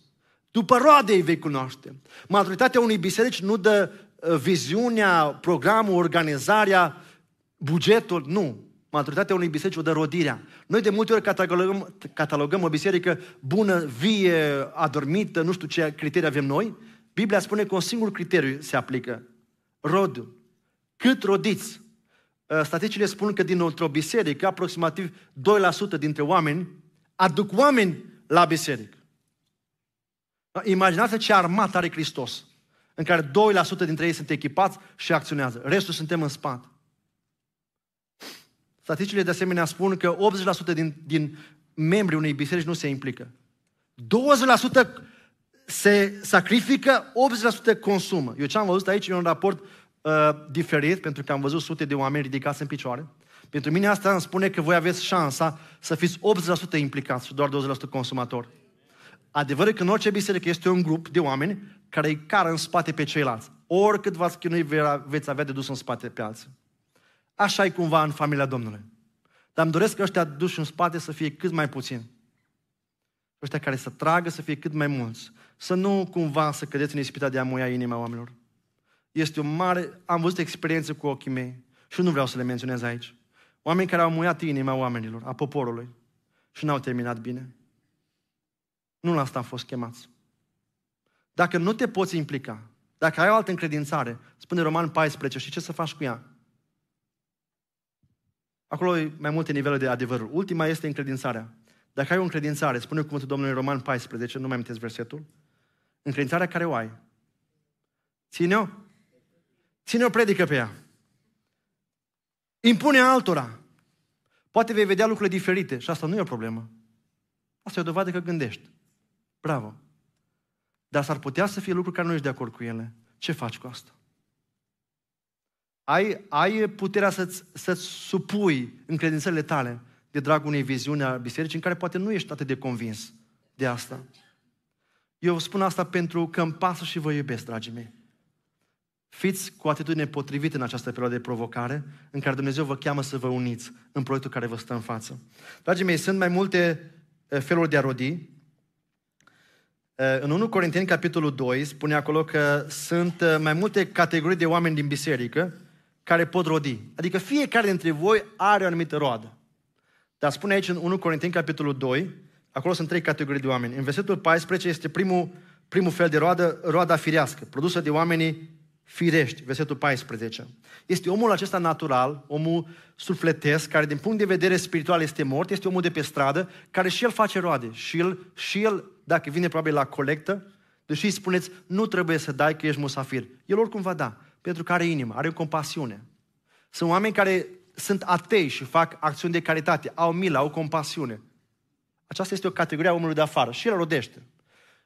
A: După roade îi vei cunoaște. Maturitatea unui biserici nu dă uh, viziunea, programul, organizarea, bugetul, nu. Maturitatea unui biserici o dă rodirea. Noi de multe ori catalogăm, catalogăm o biserică bună, vie, adormită, nu știu ce criterii avem noi. Biblia spune că un singur criteriu se aplică rodul. Cât rodiți? Ă, statisticile spun că din o biserică, aproximativ 2% dintre oameni aduc oameni la biserică. Imaginați ce armată are Hristos, în care 2% dintre ei sunt echipați și acționează. Restul suntem în spate. Statisticile de asemenea spun că 80% din, din membrii unei biserici nu se implică. 20% se sacrifică, 80% consumă. Eu ce am văzut aici e un raport uh, diferit, pentru că am văzut sute de oameni ridicați în picioare. Pentru mine asta îmi spune că voi aveți șansa să fiți 80% implicați și doar 20% consumatori. Adevărul că în orice biserică este un grup de oameni care îi cară în spate pe ceilalți. Oricât v-ați chinui, veți avea de dus în spate pe alții. Așa e cumva în familia Domnului. Dar îmi doresc că ăștia duși în spate să fie cât mai puțini. Ăștia care să tragă să fie cât mai mulți. Să nu cumva să cădeți în ispita de a muia inima oamenilor. Este o mare... Am văzut experiențe cu ochii mei și nu vreau să le menționez aici. Oameni care au muiat inima oamenilor, a poporului și n-au terminat bine. Nu la asta am fost chemați. Dacă nu te poți implica, dacă ai o altă încredințare, spune Roman 14, și ce să faci cu ea? Acolo e mai multe nivele de adevăr. Ultima este încredințarea. Dacă ai o încredințare, spune cuvântul Domnului Roman 14, nu mai amintesc versetul, încredințarea care o ai, ține-o, ține-o, predică pe ea. Impune altora. Poate vei vedea lucrurile diferite și asta nu e o problemă. Asta e o dovadă că gândești. Bravo. Dar s-ar putea să fie lucruri care nu ești de acord cu ele. Ce faci cu asta? Ai, ai puterea să-ți, să-ți supui încredințările tale de dragul unei viziuni a bisericii în care poate nu ești atât de convins de asta. Eu spun asta pentru că îmi pasă și vă iubesc, dragii mei. Fiți cu atitudine potrivită în această perioadă de provocare în care Dumnezeu vă cheamă să vă uniți în proiectul care vă stă în față. Dragii mei, sunt mai multe eh, feluri de a rodi. Eh, în 1 Corinteni, capitolul 2, spune acolo că sunt eh, mai multe categorii de oameni din biserică care pot rodi. Adică fiecare dintre voi are o anumită roadă. Dar spune aici în 1 Corinteni, capitolul 2, acolo sunt trei categorii de oameni. În versetul 14 este primul, primul fel de roadă, roada firească, produsă de oamenii firești, versetul 14. Este omul acesta natural, omul sufletesc, care din punct de vedere spiritual este mort, este omul de pe stradă, care și el face roade. Și el, și el dacă vine probabil la colectă, deși îi spuneți, nu trebuie să dai că ești musafir. El oricum va da, pentru că are inimă, are compasiune. Sunt oameni care sunt atei și fac acțiuni de caritate, au milă, au compasiune. Aceasta este o categorie a omului de afară și el rodește.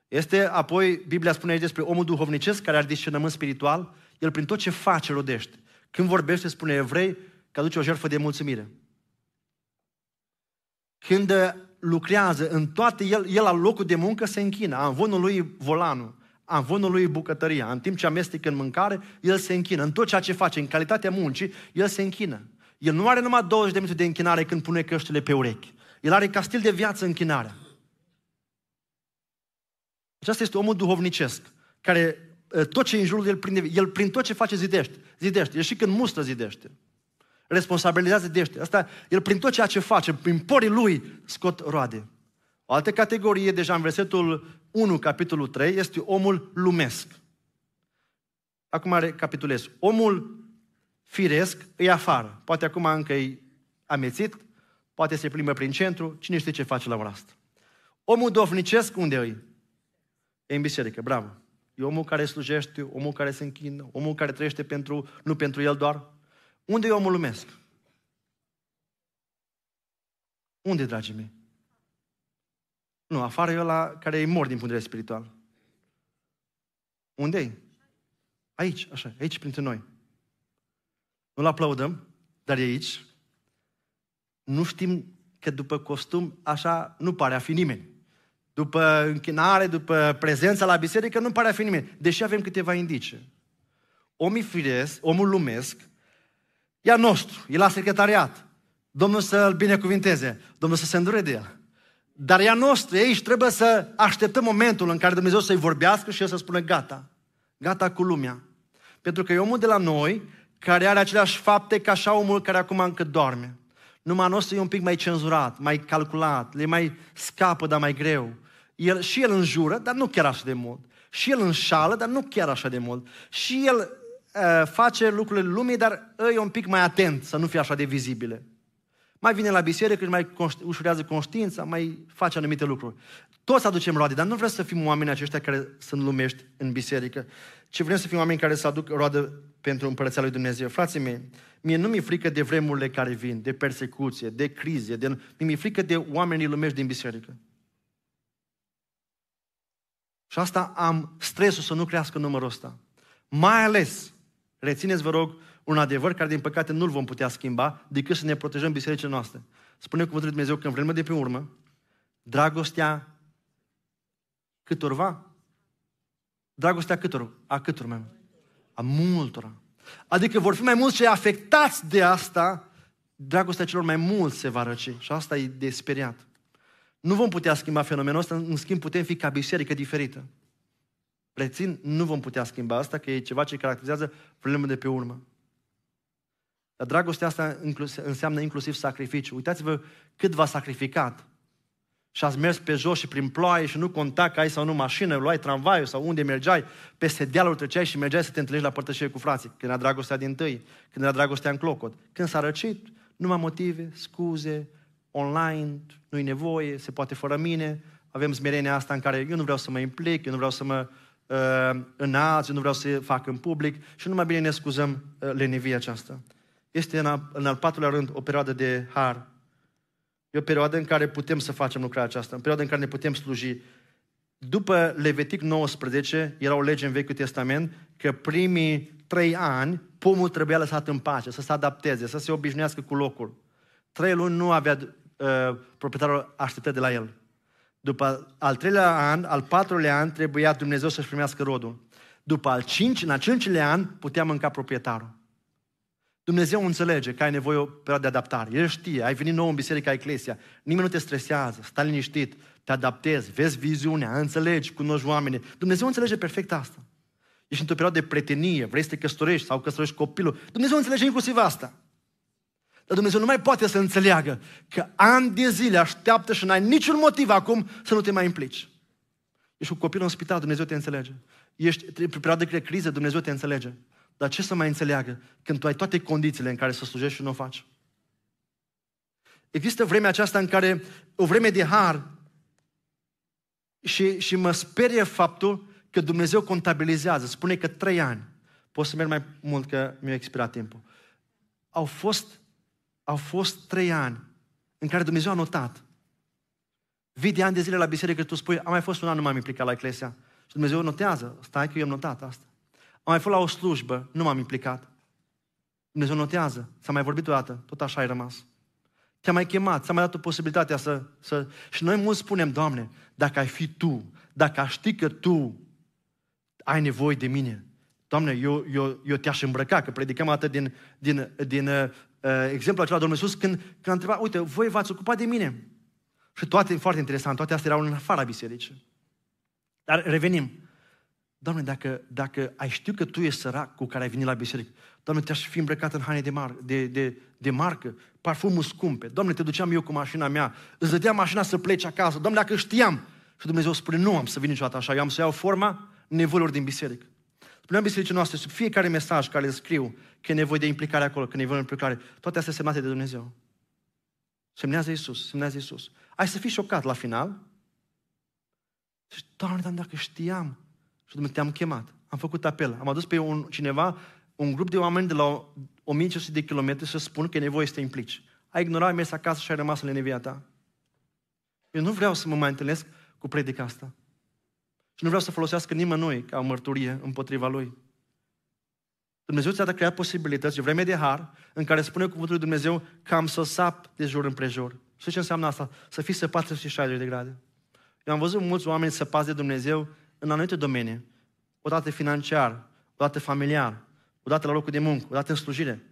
A: Este apoi, Biblia spune aici despre omul duhovnicesc care are discernământ spiritual, el prin tot ce face rodește. Când vorbește, spune evrei că aduce o jertfă de mulțumire. Când lucrează în toate, el, el la locul de muncă se închină. Amvonul lui volanul, amvonul lui bucătăria. În timp ce amestecă în mâncare, el se închină. În tot ceea ce face, în calitatea muncii, el se închină. El nu are numai 20 de minute de închinare când pune căștile pe urechi. El are ca stil de viață închinarea. Acesta este omul duhovnicesc, care ă, tot ce e în jurul el, prinde, el prin tot ce face zidește. Zidește. El și când mustră zidește. Responsabilizează zidește. Asta, el prin tot ceea ce face, prin porii lui, scot roade. O altă categorie, deja în versetul 1, capitolul 3, este omul lumesc. Acum recapitulez. Omul firesc e afară. Poate acum încă e amețit, poate se plimbă prin centru, cine știe ce face la ora asta. Omul dovnicesc unde e? E în biserică, bravo. E omul care slujește, omul care se închină, omul care trăiește pentru, nu pentru el doar. Unde e omul lumesc? Unde, dragii mei? Nu, afară e ăla care e mort din punct de vedere spiritual. Unde e? Aici, așa, aici printre noi. Nu-l aplaudăm, dar e aici. Nu știm că după costum așa nu pare a fi nimeni. După închinare, după prezența la biserică, nu pare a fi nimeni. Deși avem câteva indice. Omul firesc, omul lumesc, e a nostru, e la secretariat. Domnul să-l binecuvinteze, Domnul să se îndure de el. Dar ea nostru, aici trebuie să așteptăm momentul în care Dumnezeu să-i vorbească și el să spună gata, gata cu lumea. Pentru că e omul de la noi care are aceleași fapte ca așa omul care acum încă doarme. Numai nostru e un pic mai cenzurat, mai calculat, le mai scapă, dar mai greu. El, și el înjură, dar nu chiar așa de mult. Și el înșală, dar nu chiar așa de mult. Și el uh, face lucrurile lumii, dar e un pic mai atent să nu fie așa de vizibile. Mai vine la biserică și mai ușurează conștiința, mai face anumite lucruri. Toți aducem roade, dar nu vrem să fim oameni aceștia care sunt lumești în biserică, ci vrem să fim oameni care să aduc roadă pentru împărăția lui Dumnezeu. Frații mei, mie nu mi-e frică de vremurile care vin, de persecuție, de crize, de... mi-e frică de oamenii lumești din biserică. Și asta am stresul să nu crească numărul ăsta. Mai ales, rețineți vă rog, Un adevăr care, din păcate, nu-l vom putea schimba decât să ne protejăm bisericile noastre. Spune cuvântul lui Dumnezeu că în vremea de pe urmă, dragostea câtorva, dragostea câtor, a câtor mai A multora. Adică vor fi mai mulți cei afectați de asta, dragostea celor mai mulți se va răci. Și asta e de speriat. Nu vom putea schimba fenomenul ăsta, în schimb putem fi ca biserică diferită. Rețin, nu vom putea schimba asta, că e ceva ce caracterizează problemul de pe urmă. Dar dragostea asta înseamnă inclusiv sacrificiu. Uitați-vă cât v-a sacrificat. Și ați mers pe jos și prin ploaie și nu conta că ai sau nu mașină, luai tramvaiul sau unde mergeai, peste dealul treceai și mergeai să te întâlnești la părtășie cu frații. Când era dragostea din tâi, când era dragostea în clocot. Când s-a răcit, numai motive, scuze, online, nu-i nevoie, se poate fără mine, avem smerenia asta în care eu nu vreau să mă implic, eu nu vreau să mă uh, înalți, eu nu vreau să fac în public și nu mai bine ne scuzăm uh, lenevia aceasta. Este în, a, în al patrulea rând o perioadă de har. E o perioadă în care putem să facem lucrarea aceasta, în perioada în care ne putem sluji. După Levitic 19, era o lege în Vechiul Testament că primii trei ani pomul trebuia lăsat în pace, să se adapteze, să se obișnuiască cu locul. Trei luni nu avea uh, proprietarul așteptări de la el. După al treilea an, al patrulea an, trebuia Dumnezeu să-și primească rodul. După al cinci, în al cincilea an, putea mânca proprietarul. Dumnezeu înțelege că ai nevoie o perioadă de adaptare. El știe, ai venit nou în biserica Eclesia, nimeni nu te stresează, stai liniștit, te adaptezi, vezi viziunea, înțelegi, cunoști oamenii. Dumnezeu înțelege perfect asta. Ești într-o perioadă de pretenie, vrei să te căsătorești sau căsătorești copilul. Dumnezeu înțelege inclusiv asta. Dar Dumnezeu nu mai poate să înțeleagă că ani de zile așteaptă și n-ai niciun motiv acum să nu te mai implici. Ești cu copilul în spital, Dumnezeu te înțelege. Ești pe perioadă de criză, Dumnezeu te înțelege. Dar ce să mai înțeleagă când tu ai toate condițiile în care să slujești și nu o faci? Există vremea aceasta în care, o vreme de har, și, și mă sperie faptul că Dumnezeu contabilizează. Spune că trei ani, pot să merg mai mult că mi-a expirat timpul. Au fost, au fost trei ani în care Dumnezeu a notat. Vii de ani de zile la biserică și tu spui, am mai fost un an, nu m-am implicat la Eclesia. Și Dumnezeu notează, stai că eu am notat asta. Am mai fost la o slujbă, nu m-am implicat. Dumnezeu notează, s-a mai vorbit o dată, tot așa ai rămas. Te-a mai chemat, ți-a mai dat o posibilitatea să, să... Și noi mulți spunem, Doamne, dacă ai fi Tu, dacă aș ști că Tu ai nevoie de mine, Doamne, eu, eu, eu te-aș îmbrăca, că predicăm atât din, din, din uh, exemplul acela Domnul Iisus, când, când a întrebat, uite, voi v-ați ocupat de mine. Și toate, foarte interesant, toate astea erau în afara bisericii. Dar revenim. Doamne, dacă, dacă ai știu că Tu ești sărac cu care ai venit la biserică, Doamne, te-aș fi îmbrăcat în haine de, mar- de, de, de marcă, parfumul scumpe. Doamne, te duceam eu cu mașina mea, îți dădeam mașina să pleci acasă. Doamne, dacă știam. Și Dumnezeu spune, nu am să vin niciodată așa, eu am să iau forma nevoilor din biserică. Spuneam bisericii noastre, sub fiecare mesaj care le scriu, că e nevoie de implicare acolo, că e nevoie de implicare, toate astea semnate de Dumnezeu. Semnează Iisus, semnează Iisus. Ai să fii șocat la final. Și, Doamne, dar dacă știam, și Dumnezeu te-am chemat. Am făcut apel. Am adus pe un, cineva, un grup de oameni de la 1500 de kilometri să spun că e nevoie să te implici. Ai ignorat, ai mers acasă și ai rămas în lenevia ta. Eu nu vreau să mă mai întâlnesc cu predica asta. Și nu vreau să folosească nimănui ca o mărturie împotriva lui. Dumnezeu ți-a creat posibilități, o vreme de har, în care spune cuvântul lui Dumnezeu că am să sap de jur împrejur. Și ce înseamnă asta? Să fii săpat 360 de grade. Eu am văzut mulți oameni săpați de Dumnezeu în anumite domenii. Odată financiar, odată familiar, odată la locul de muncă, odată în slujire.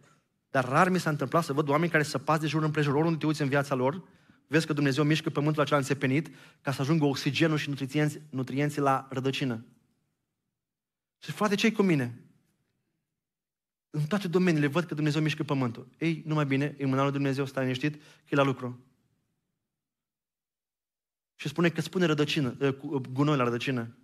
A: Dar rar mi s-a întâmplat să văd oameni care să pas de jur împrejur, oriunde te uiți în viața lor, vezi că Dumnezeu mișcă pământul acela înțepenit ca să ajungă oxigenul și nutrienții, nutrienții la rădăcină. Și frate, ce cu mine? În toate domeniile văd că Dumnezeu mișcă pământul. Ei, numai bine, e mâna lui Dumnezeu, stai liniștit, că e la lucru. Și spune că spune rădăcină, ă, ă, gunoi la rădăcină.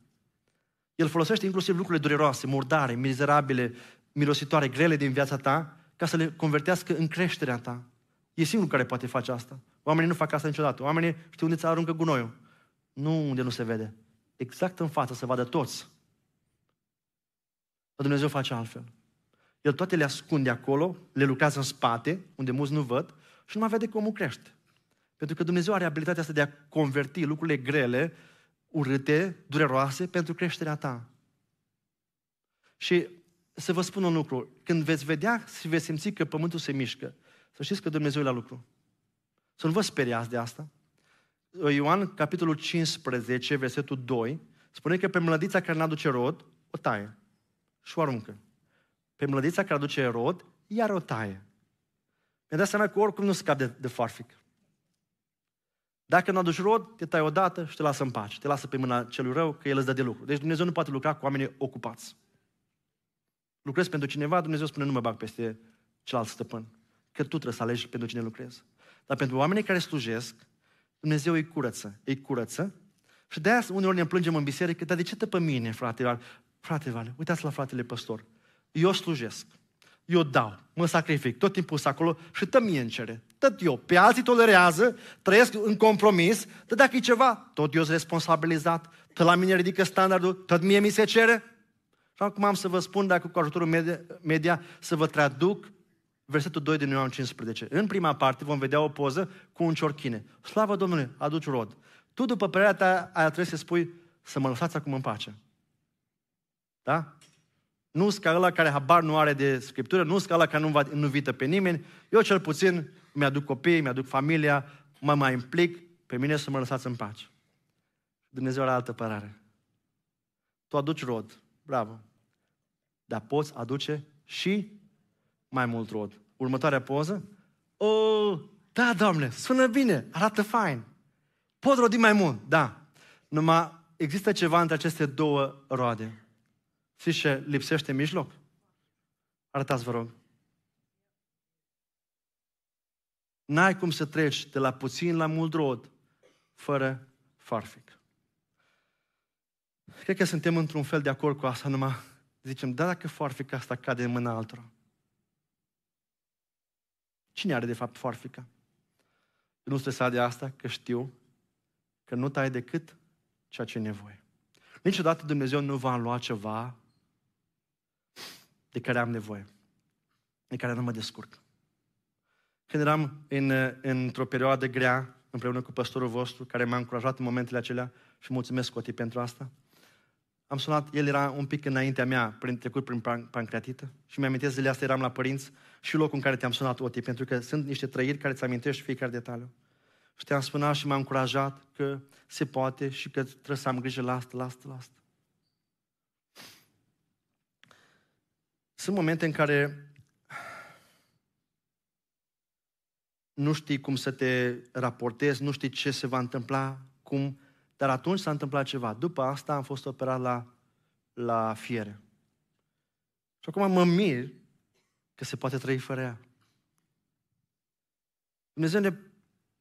A: El folosește inclusiv lucrurile dureroase, murdare, mizerabile, mirositoare, grele din viața ta, ca să le convertească în creșterea ta. E singurul care poate face asta. Oamenii nu fac asta niciodată. Oamenii știu unde ți aruncă gunoiul. Nu unde nu se vede. Exact în față, să vadă toți. Dar Dumnezeu face altfel. El toate le ascunde acolo, le lucrează în spate, unde mulți nu văd, și nu mai vede cum omul crește. Pentru că Dumnezeu are abilitatea asta de a converti lucrurile grele, urâte, dureroase, pentru creșterea ta. Și să vă spun un lucru. Când veți vedea și veți simți că pământul se mișcă, să știți că Dumnezeu e la lucru. Să nu vă speriați de asta. Ioan, capitolul 15, versetul 2, spune că pe mlădița care nu aduce rod, o taie și o aruncă. Pe mlădița care aduce rod, iar o taie. Mi-a dat seama că oricum nu scap de, de farfic. Dacă nu aduci rod, te tai odată și te lasă în pace. Te lasă pe mâna celui rău, că el îți dă de lucru. Deci Dumnezeu nu poate lucra cu oamenii ocupați. Lucrezi pentru cineva, Dumnezeu spune nu mă bag peste celălalt stăpân. Că tu trebuie să alegi pentru cine lucrezi. Dar pentru oamenii care slujesc, Dumnezeu îi curăță. Îi curăță. Și de aia uneori ne plângem în biserică, dar de ce te pe mine, frate? Frate, Vale, uitați la fratele păstor. Eu slujesc. Eu dau, mă sacrific, tot timpul sunt acolo și tă mie cere. Tot eu. Pe alții tolerează, trăiesc în compromis, dar dacă e ceva, tot eu sunt responsabilizat, tot la mine ridică standardul, tot mie mi se cere. Și acum am să vă spun, dacă cu ajutorul media, media să vă traduc versetul 2 din Ioan 15. În prima parte vom vedea o poză cu un ciorchine. Slavă Domnului, aduci rod. Tu, după părerea ta, aia trebuie să spui să mă lăsați acum în pace. Da? Nu sunt ca ăla care habar nu are de Scriptură, nu sunt ca ăla care nu, nu vită pe nimeni. Eu cel puțin mi-aduc copiii, mi-aduc familia, mă mai implic, pe mine să mă lăsați în pace. Dumnezeu are altă părare. Tu aduci rod, bravo. Dar poți aduce și mai mult rod. Următoarea poză. O, oh, da, Doamne, sună bine, arată fain. Pot rodi mai mult, da. Numai există ceva între aceste două roade. Știți ce lipsește în mijloc? Arătați, vă rog. N-ai cum să treci de la puțin la mult rod fără farfic. Cred că suntem într-un fel de acord cu asta, numai zicem, da, dacă farfica asta cade în mâna altora. Cine are de fapt farfica? Nu stresa de asta, că știu că nu tai decât ceea ce e nevoie. Niciodată Dumnezeu nu va lua ceva de care am nevoie, de care nu mă descurc. Când eram în, într-o perioadă grea, împreună cu pastorul vostru, care m-a încurajat în momentele acelea și mulțumesc, Coti, pentru asta, am sunat, el era un pic înaintea mea, prin, trecut prin pancreatită și mi-amintesc zilele astea, eram la părinți și locul în care te-am sunat, Oti, pentru că sunt niște trăiri care ți amintești fiecare detaliu. Și te-am spus și m-a încurajat că se poate și că trebuie să am grijă la asta, la asta, la asta. Sunt momente în care nu știi cum să te raportezi, nu știi ce se va întâmpla, cum, dar atunci s-a întâmplat ceva. După asta am fost operat la, la fiere. Și acum mă mir că se poate trăi fără ea. Dumnezeu ne,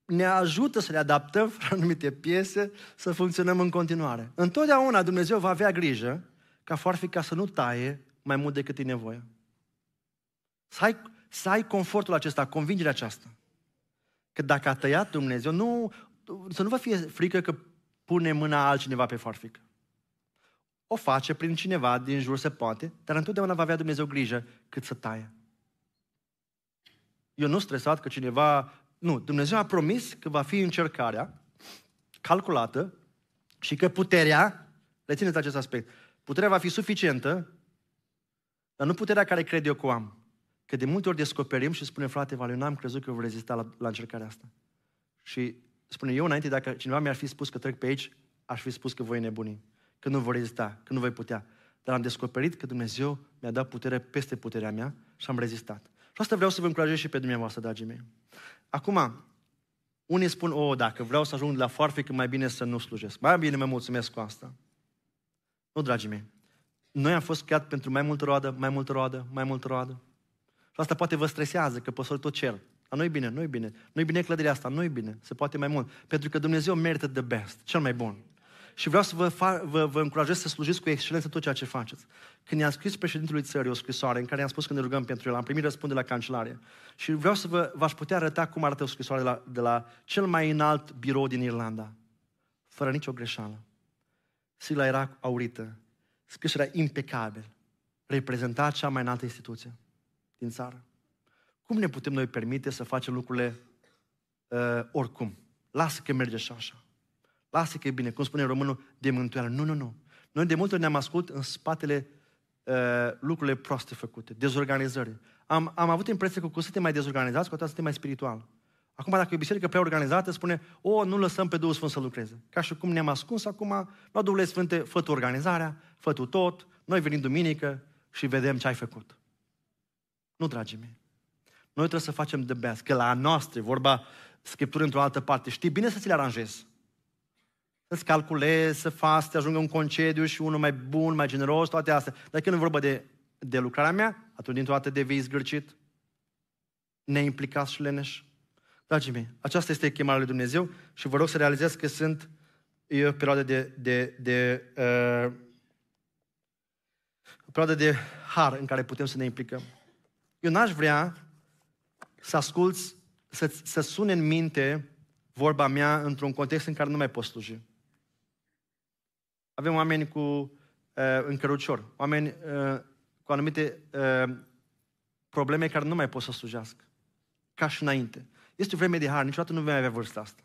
A: ne ajută să ne adaptăm la anumite piese, să funcționăm în continuare. Întotdeauna Dumnezeu va avea grijă ca foarfica să nu taie mai mult decât e nevoie. Să ai, să ai confortul acesta, convingerea aceasta. Că dacă a tăiat Dumnezeu, nu, să nu vă fie frică că pune mâna altcineva pe farfic. O face prin cineva din jur se poate, dar întotdeauna va avea Dumnezeu grijă cât să taie. Eu nu stresat că cineva... Nu, Dumnezeu a promis că va fi încercarea calculată și că puterea, rețineți acest aspect, puterea va fi suficientă dar nu puterea care cred eu că o am. Că de multe ori descoperim și spune, frate, Valiu, n-am crezut că voi rezista la, la încercarea asta. Și spune, eu înainte, dacă cineva mi-ar fi spus că trec pe aici, aș fi spus că voi nebuni, că nu voi rezista, că nu voi putea. Dar am descoperit că Dumnezeu mi-a dat putere peste puterea mea și am rezistat. Și asta vreau să vă încurajez și pe dumneavoastră, dragii mei. Acum, unii spun, o, dacă vreau să ajung la foarfe, că mai bine să nu slujesc. Mai bine mă mulțumesc cu asta. Nu, dragii mei. Noi am fost creat pentru mai multă roadă, mai multă roadă, mai multă roadă. Și asta poate vă stresează, că păsori tot cer. Dar nu-i bine, nu-i bine. Nu-i bine clădirea asta, nu-i bine. Se poate mai mult. Pentru că Dumnezeu merită the best, cel mai bun. Și vreau să vă, fa- vă, vă încurajez să slujiți cu excelență tot ceea ce faceți. Când i-am scris președintelui țării o scrisoare în care i-am spus că ne rugăm pentru el, am primit răspunde la cancelarie. Și vreau să vă, v-aș putea arăta cum arată o scrisoare de la, de la cel mai înalt birou din Irlanda. Fără nicio greșeală. Sigla era aurită, Scrisul era impecabil. Reprezenta cea mai înaltă instituție din țară. Cum ne putem noi permite să facem lucrurile uh, oricum? Lasă că merge și așa. Lasă că e bine. Cum spune românul, de mântuială. Nu, nu, nu. Noi de multe ori ne-am ascult în spatele uh, lucrurile proaste făcute, dezorganizări. Am, am avut impresia că cu suntem mai dezorganizați, cu atât suntem mai spiritual. Acum, dacă e o biserică prea organizată, spune, o, nu lăsăm pe Duhul Sfânt să lucreze. Ca și cum ne-am ascuns acum, la Duhul Sfânte, fă tu organizarea, fă tu tot, noi venim duminică și vedem ce ai făcut. Nu, dragii mei. Noi trebuie să facem the best, că la noastră, vorba Scriptură într-o altă parte, știi bine să ți le aranjezi. Să-ți calculezi, să faci, să ajungă un concediu și unul mai bun, mai generos, toate astea. Dar când e vorba de, de lucrarea mea, atunci dintr-o dată devii zgârcit, neimplicat și leneș. Dragii mei, aceasta este chemarea lui Dumnezeu și vă rog să realizați că sunt e o perioadă de, de, de uh, o perioadă de har în care putem să ne implicăm. Eu n-aș vrea să asculți, să, să sune în minte vorba mea într-un context în care nu mai poți sluji. Avem oameni cu uh, încărucior, oameni uh, cu anumite uh, probleme care nu mai pot să slujească. Ca și înainte. Este o vreme de har, niciodată nu vei avea vârsta asta.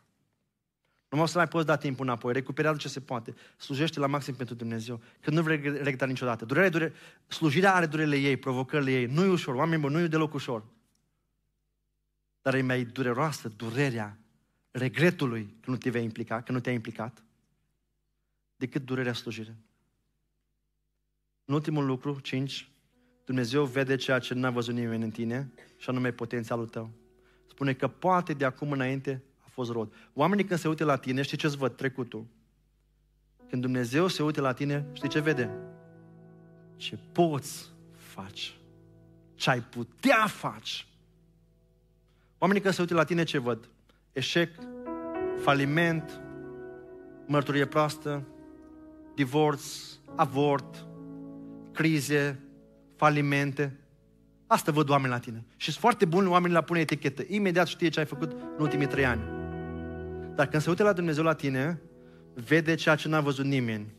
A: Nu o să mai poți da timp înapoi, recuperează ce se poate, slujește la maxim pentru Dumnezeu, că nu vrei regreta niciodată. Durerea, dure... Slujirea are durele ei, provocările ei, nu e ușor, oameni buni, nu e deloc ușor. Dar e mai dureroasă durerea regretului că nu te vei implica, că nu te-ai implicat, decât durerea slujire. În ultimul lucru, cinci, Dumnezeu vede ceea ce n-a văzut nimeni în tine și anume potențialul tău. Spune că poate de acum înainte a fost rod. Oamenii când se uită la tine, știi ce-ți văd? Trecutul. Când Dumnezeu se uită la tine, știi ce vede? Ce poți faci. Ce ai putea faci. Oamenii când se uită la tine, ce văd? Eșec, faliment, mărturie proastă, divorț, avort, crize, falimente. Asta văd oameni la tine. Și sunt foarte buni oamenii la pune etichetă. Imediat știe ce ai făcut în ultimii trei ani. Dar când se uită la Dumnezeu la tine, vede ceea ce n-a văzut nimeni.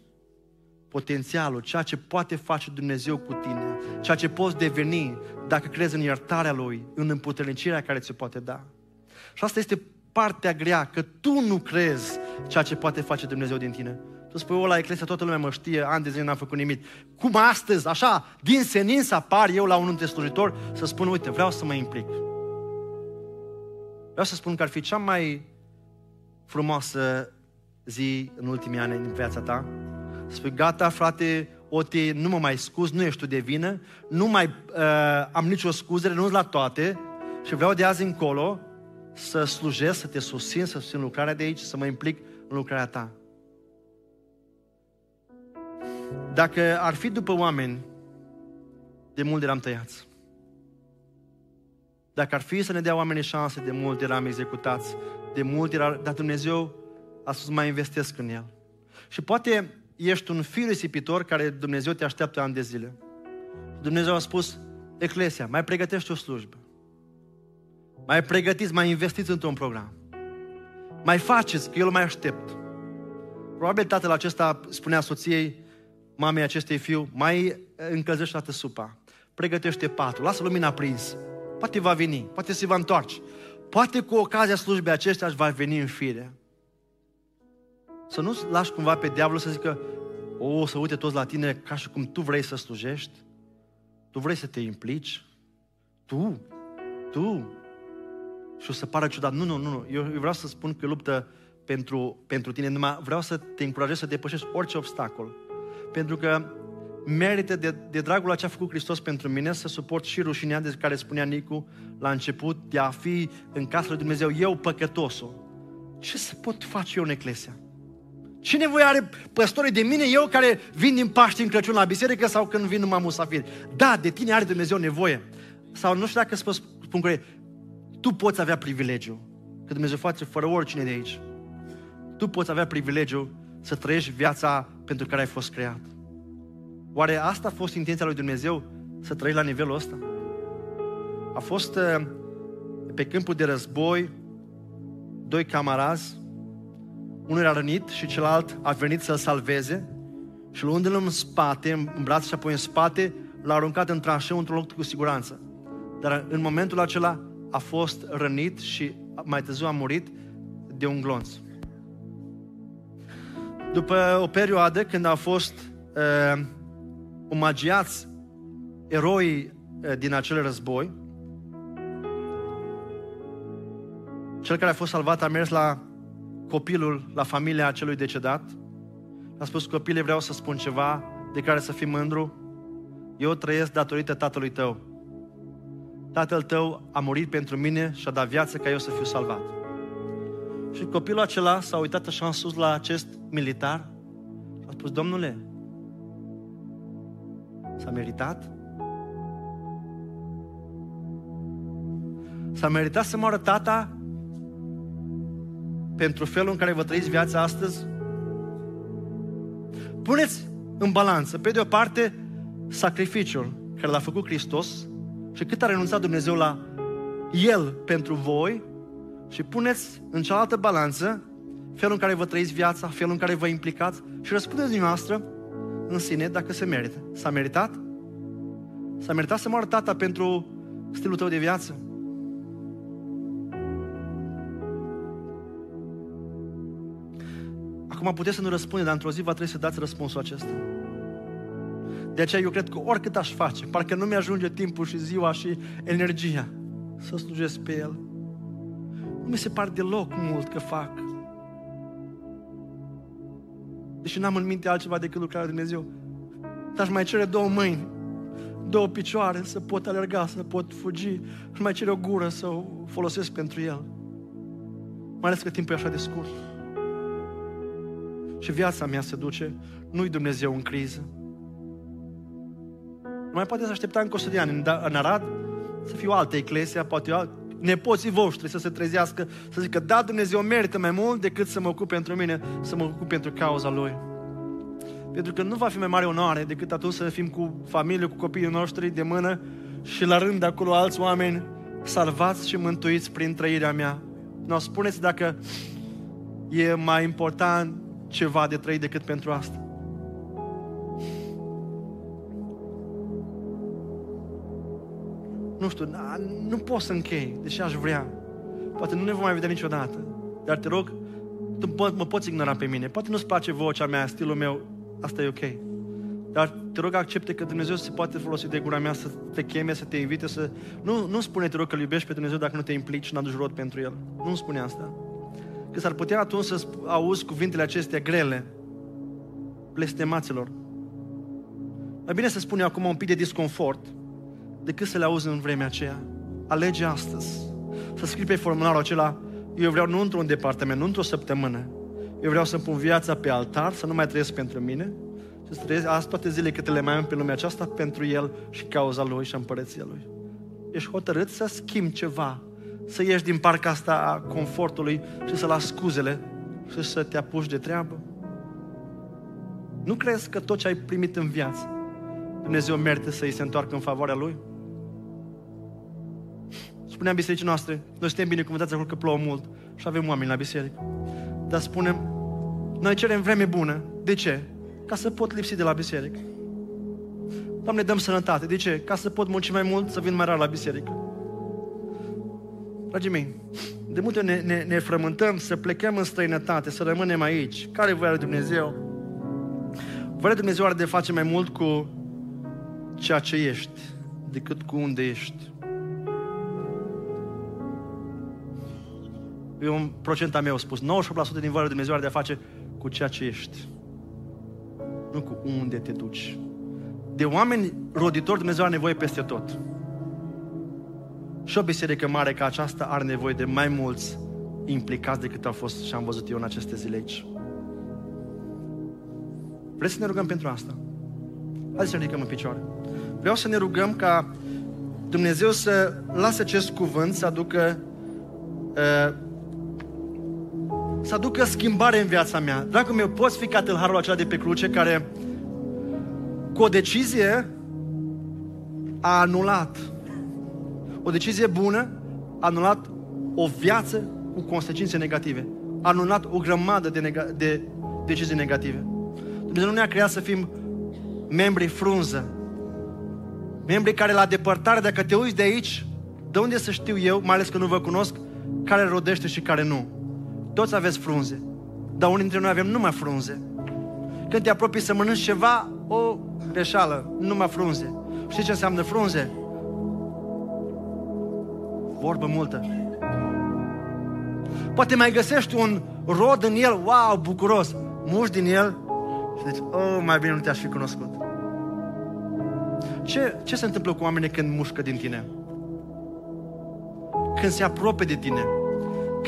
A: Potențialul, ceea ce poate face Dumnezeu cu tine, ceea ce poți deveni dacă crezi în iertarea Lui, în împuternicirea care ți-o poate da. Și asta este partea grea, că tu nu crezi ceea ce poate face Dumnezeu din tine. Tu spui, o, la Eclesia toată lumea mă știe, ani de zile n-am făcut nimic. Cum astăzi, așa, din senin să apar eu la unul dintre slujitori, să spun, uite, vreau să mă implic. Vreau să spun că ar fi cea mai frumoasă zi în ultimii ani din viața ta. Spui, gata, frate, Oti, nu mă mai scuz, nu ești tu de vină, nu mai uh, am nicio scuză, renunț la toate și vreau de azi încolo să slujesc, să te susțin, să susțin lucrarea de aici, să mă implic în lucrarea ta. Dacă ar fi după oameni, de mult eram tăiați. Dacă ar fi să ne dea oamenii șanse, de mult eram executați, de mult era, dar Dumnezeu a spus mai investesc în el. Și poate ești un fiu risipitor care Dumnezeu te așteaptă ani de zile. Dumnezeu a spus, Eclesia, mai pregătește o slujbă. Mai pregătiți, mai investiți într-un program. Mai faceți, că eu îl mai aștept. Probabil tatăl acesta spunea soției, mamei acestei fiu, mai încălzește toată supa, pregătește patul, lasă lumina prins, poate va veni, poate se va întoarce, poate cu ocazia slujbei acestea își va veni în fire. Să nu lași cumva pe diavolul să zică, o, să uite toți la tine ca și cum tu vrei să slujești, tu vrei să te implici, tu, tu. Și o să pară ciudat. Nu, nu, nu, nu. Eu, eu vreau să spun că luptă pentru, pentru tine, numai vreau să te încurajez să depășești orice obstacol pentru că merită de, de dragul la ce a făcut Hristos pentru mine să suport și rușinea de care spunea Nicu la început, de a fi în casa lui Dumnezeu, eu păcătosul. Ce să pot face eu în eclesia? Ce nevoie are păstorii de mine, eu care vin din Paști în Crăciun la biserică sau când vin numai musafir? Da, de tine are Dumnezeu nevoie. Sau nu știu dacă să spun corect, tu poți avea privilegiu, că Dumnezeu face fără oricine de aici. Tu poți avea privilegiu să trăiești viața pentru care ai fost creat. Oare asta a fost intenția lui Dumnezeu? Să trăiești la nivelul ăsta? A fost uh, pe câmpul de război doi camarazi, unul era rănit și celălalt a venit să-l salveze și luându-l în spate, în braț și apoi în spate, l-a aruncat în tranșeu într-un loc cu siguranță. Dar în momentul acela a fost rănit și mai târziu a murit de un glonț. După o perioadă când a fost uh, omagiați eroii eh, din acel război. Cel care a fost salvat a mers la copilul, la familia acelui decedat. A spus, copile, vreau să spun ceva de care să fii mândru. Eu trăiesc datorită tatălui tău. Tatăl tău a murit pentru mine și a dat viață ca eu să fiu salvat. Și copilul acela s-a uitat așa în sus la acest militar și a spus, Domnule, s-a meritat? S-a meritat să moară tata pentru felul în care vă trăiți viața astăzi? Puneți în balanță, pe de o parte, sacrificiul care l-a făcut Hristos și cât a renunțat Dumnezeu la El pentru voi și puneți în cealaltă balanță felul în care vă trăiți viața, felul în care vă implicați și răspundeți dumneavoastră în sine dacă se merită. S-a meritat? S-a meritat să moară tata pentru stilul tău de viață? Acum puteți să nu răspunde, dar într-o zi va trebui să dați răspunsul acesta. De aceea eu cred că oricât aș face, parcă nu mi-ajunge timpul și ziua și energia să slujesc pe El. Nu mi se pare deloc mult că fac. Deși n-am în minte altceva decât lucrarea Lui Dumnezeu. Dar aș mai cere două mâini, două picioare să pot alerga, să pot fugi. Și mai cere o gură să o folosesc pentru El. Mai ales că timpul e așa de scurt. Și viața mea se duce, nu-i Dumnezeu în criză. Nu mai poate să aștepta încă 100 de ani în, în Arad să fiu altă eclesia, poate alt, nepoții voștri să se trezească, să zică, da, Dumnezeu merită mai mult decât să mă ocup pentru mine, să mă ocup pentru cauza Lui. Pentru că nu va fi mai mare onoare decât atunci să fim cu familie, cu copiii noștri de mână și la rând de acolo alți oameni salvați și mântuiți prin trăirea mea. Nu, spuneți dacă e mai important ceva de trăit decât pentru asta. Nu știu, nu pot să închei, deși aș vrea. Poate nu ne vom mai vedea niciodată. Dar te rog, tu mă poți ignora pe mine. Poate nu-ți place vocea mea, stilul meu, asta e ok. Dar te rog, accepte că Dumnezeu se poate folosi de gura mea să te cheme, să te invite, să... Nu, nu spune, te rog, că îl iubești pe Dumnezeu dacă nu te implici și nu aduci rod pentru El. Nu spune asta. Că s-ar putea atunci să auzi cuvintele acestea grele, blestemaților. Mai bine să spune acum un pic de disconfort, decât să le auzi în vremea aceea. Alege astăzi să scrii pe formularul acela eu vreau nu într-un departament, nu într-o săptămână. Eu vreau să-mi pun viața pe altar, să nu mai trăiesc pentru mine, să trăiesc azi toate zilele câte le mai am pe lumea aceasta pentru El și cauza Lui și împărăția Lui. Ești hotărât să schimbi ceva, să ieși din parca asta a confortului și să lași scuzele și să te apuci de treabă? Nu crezi că tot ce ai primit în viață Dumnezeu merită să-i se întoarcă în favoarea Lui? Spuneam bisericii noastre, noi suntem binecuvântați acolo că plouă mult și avem oameni la biserică. Dar spunem, noi cerem vreme bună. De ce? Ca să pot lipsi de la biserică. Doamne, dăm sănătate. De ce? Ca să pot munci mai mult, să vin mai rar la biserică. Dragii mei, de multe ne, ne, ne frământăm să plecăm în străinătate, să rămânem aici. Care e voia lui Dumnezeu? Voia lui Dumnezeu are de face mai mult cu ceea ce ești decât cu unde ești. E un procent a meu spus. 98% din voia lui Dumnezeu are de a face cu ceea ce ești. Nu cu unde te duci. De oameni roditori Dumnezeu are nevoie peste tot. Și o biserică mare ca aceasta are nevoie de mai mulți implicați decât au fost și am văzut eu în aceste zile aici. Vreți să ne rugăm pentru asta? Hai să ne ridicăm în picioare. Vreau să ne rugăm ca Dumnezeu să lasă acest cuvânt să aducă uh, să aducă schimbare în viața mea. Dragul meu, poți fi ca tâlharul acela de pe cruce care cu o decizie a anulat o decizie bună a anulat o viață cu consecințe negative. A anulat o grămadă de, nega- de decizii negative. Dumnezeu nu ne-a creat să fim membri frunză. Membri care la depărtare, dacă te uiți de aici, de unde să știu eu, mai ales că nu vă cunosc, care rodește și care nu. Toți aveți frunze. Dar unii dintre noi avem numai frunze. Când te apropii să mănânci ceva, o greșeală, numai frunze. Știi ce înseamnă frunze? Vorbă multă. Poate mai găsești un rod în el, wow, bucuros. Muși din el și zici, oh, mai bine nu te-aș fi cunoscut. Ce, ce se întâmplă cu oamenii când mușcă din tine? Când se apropie de tine?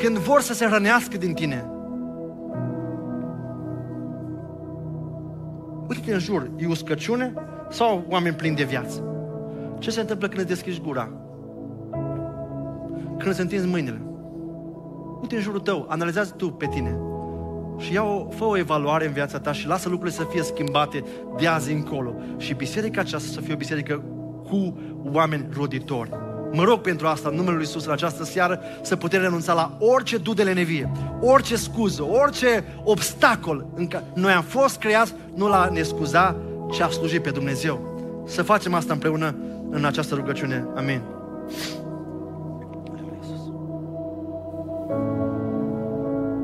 A: Când vor să se hrănească din tine? Uite-te în jur, e uscăciune sau oameni plini de viață? Ce se întâmplă când îți deschizi gura? Când îți întinzi mâinile? Uite în jurul tău, analizează tu pe tine și ia o, fă o evaluare în viața ta și lasă lucrurile să fie schimbate de azi încolo. Și biserica aceasta să fie o biserică cu oameni roditori. Mă rog pentru asta, în numele Lui Iisus, în această seară, să putem renunța la orice dudele nevie, orice scuză, orice obstacol. În care noi am fost creați nu la ne scuza, ci a sluji pe Dumnezeu. Să facem asta împreună în această rugăciune. Amin.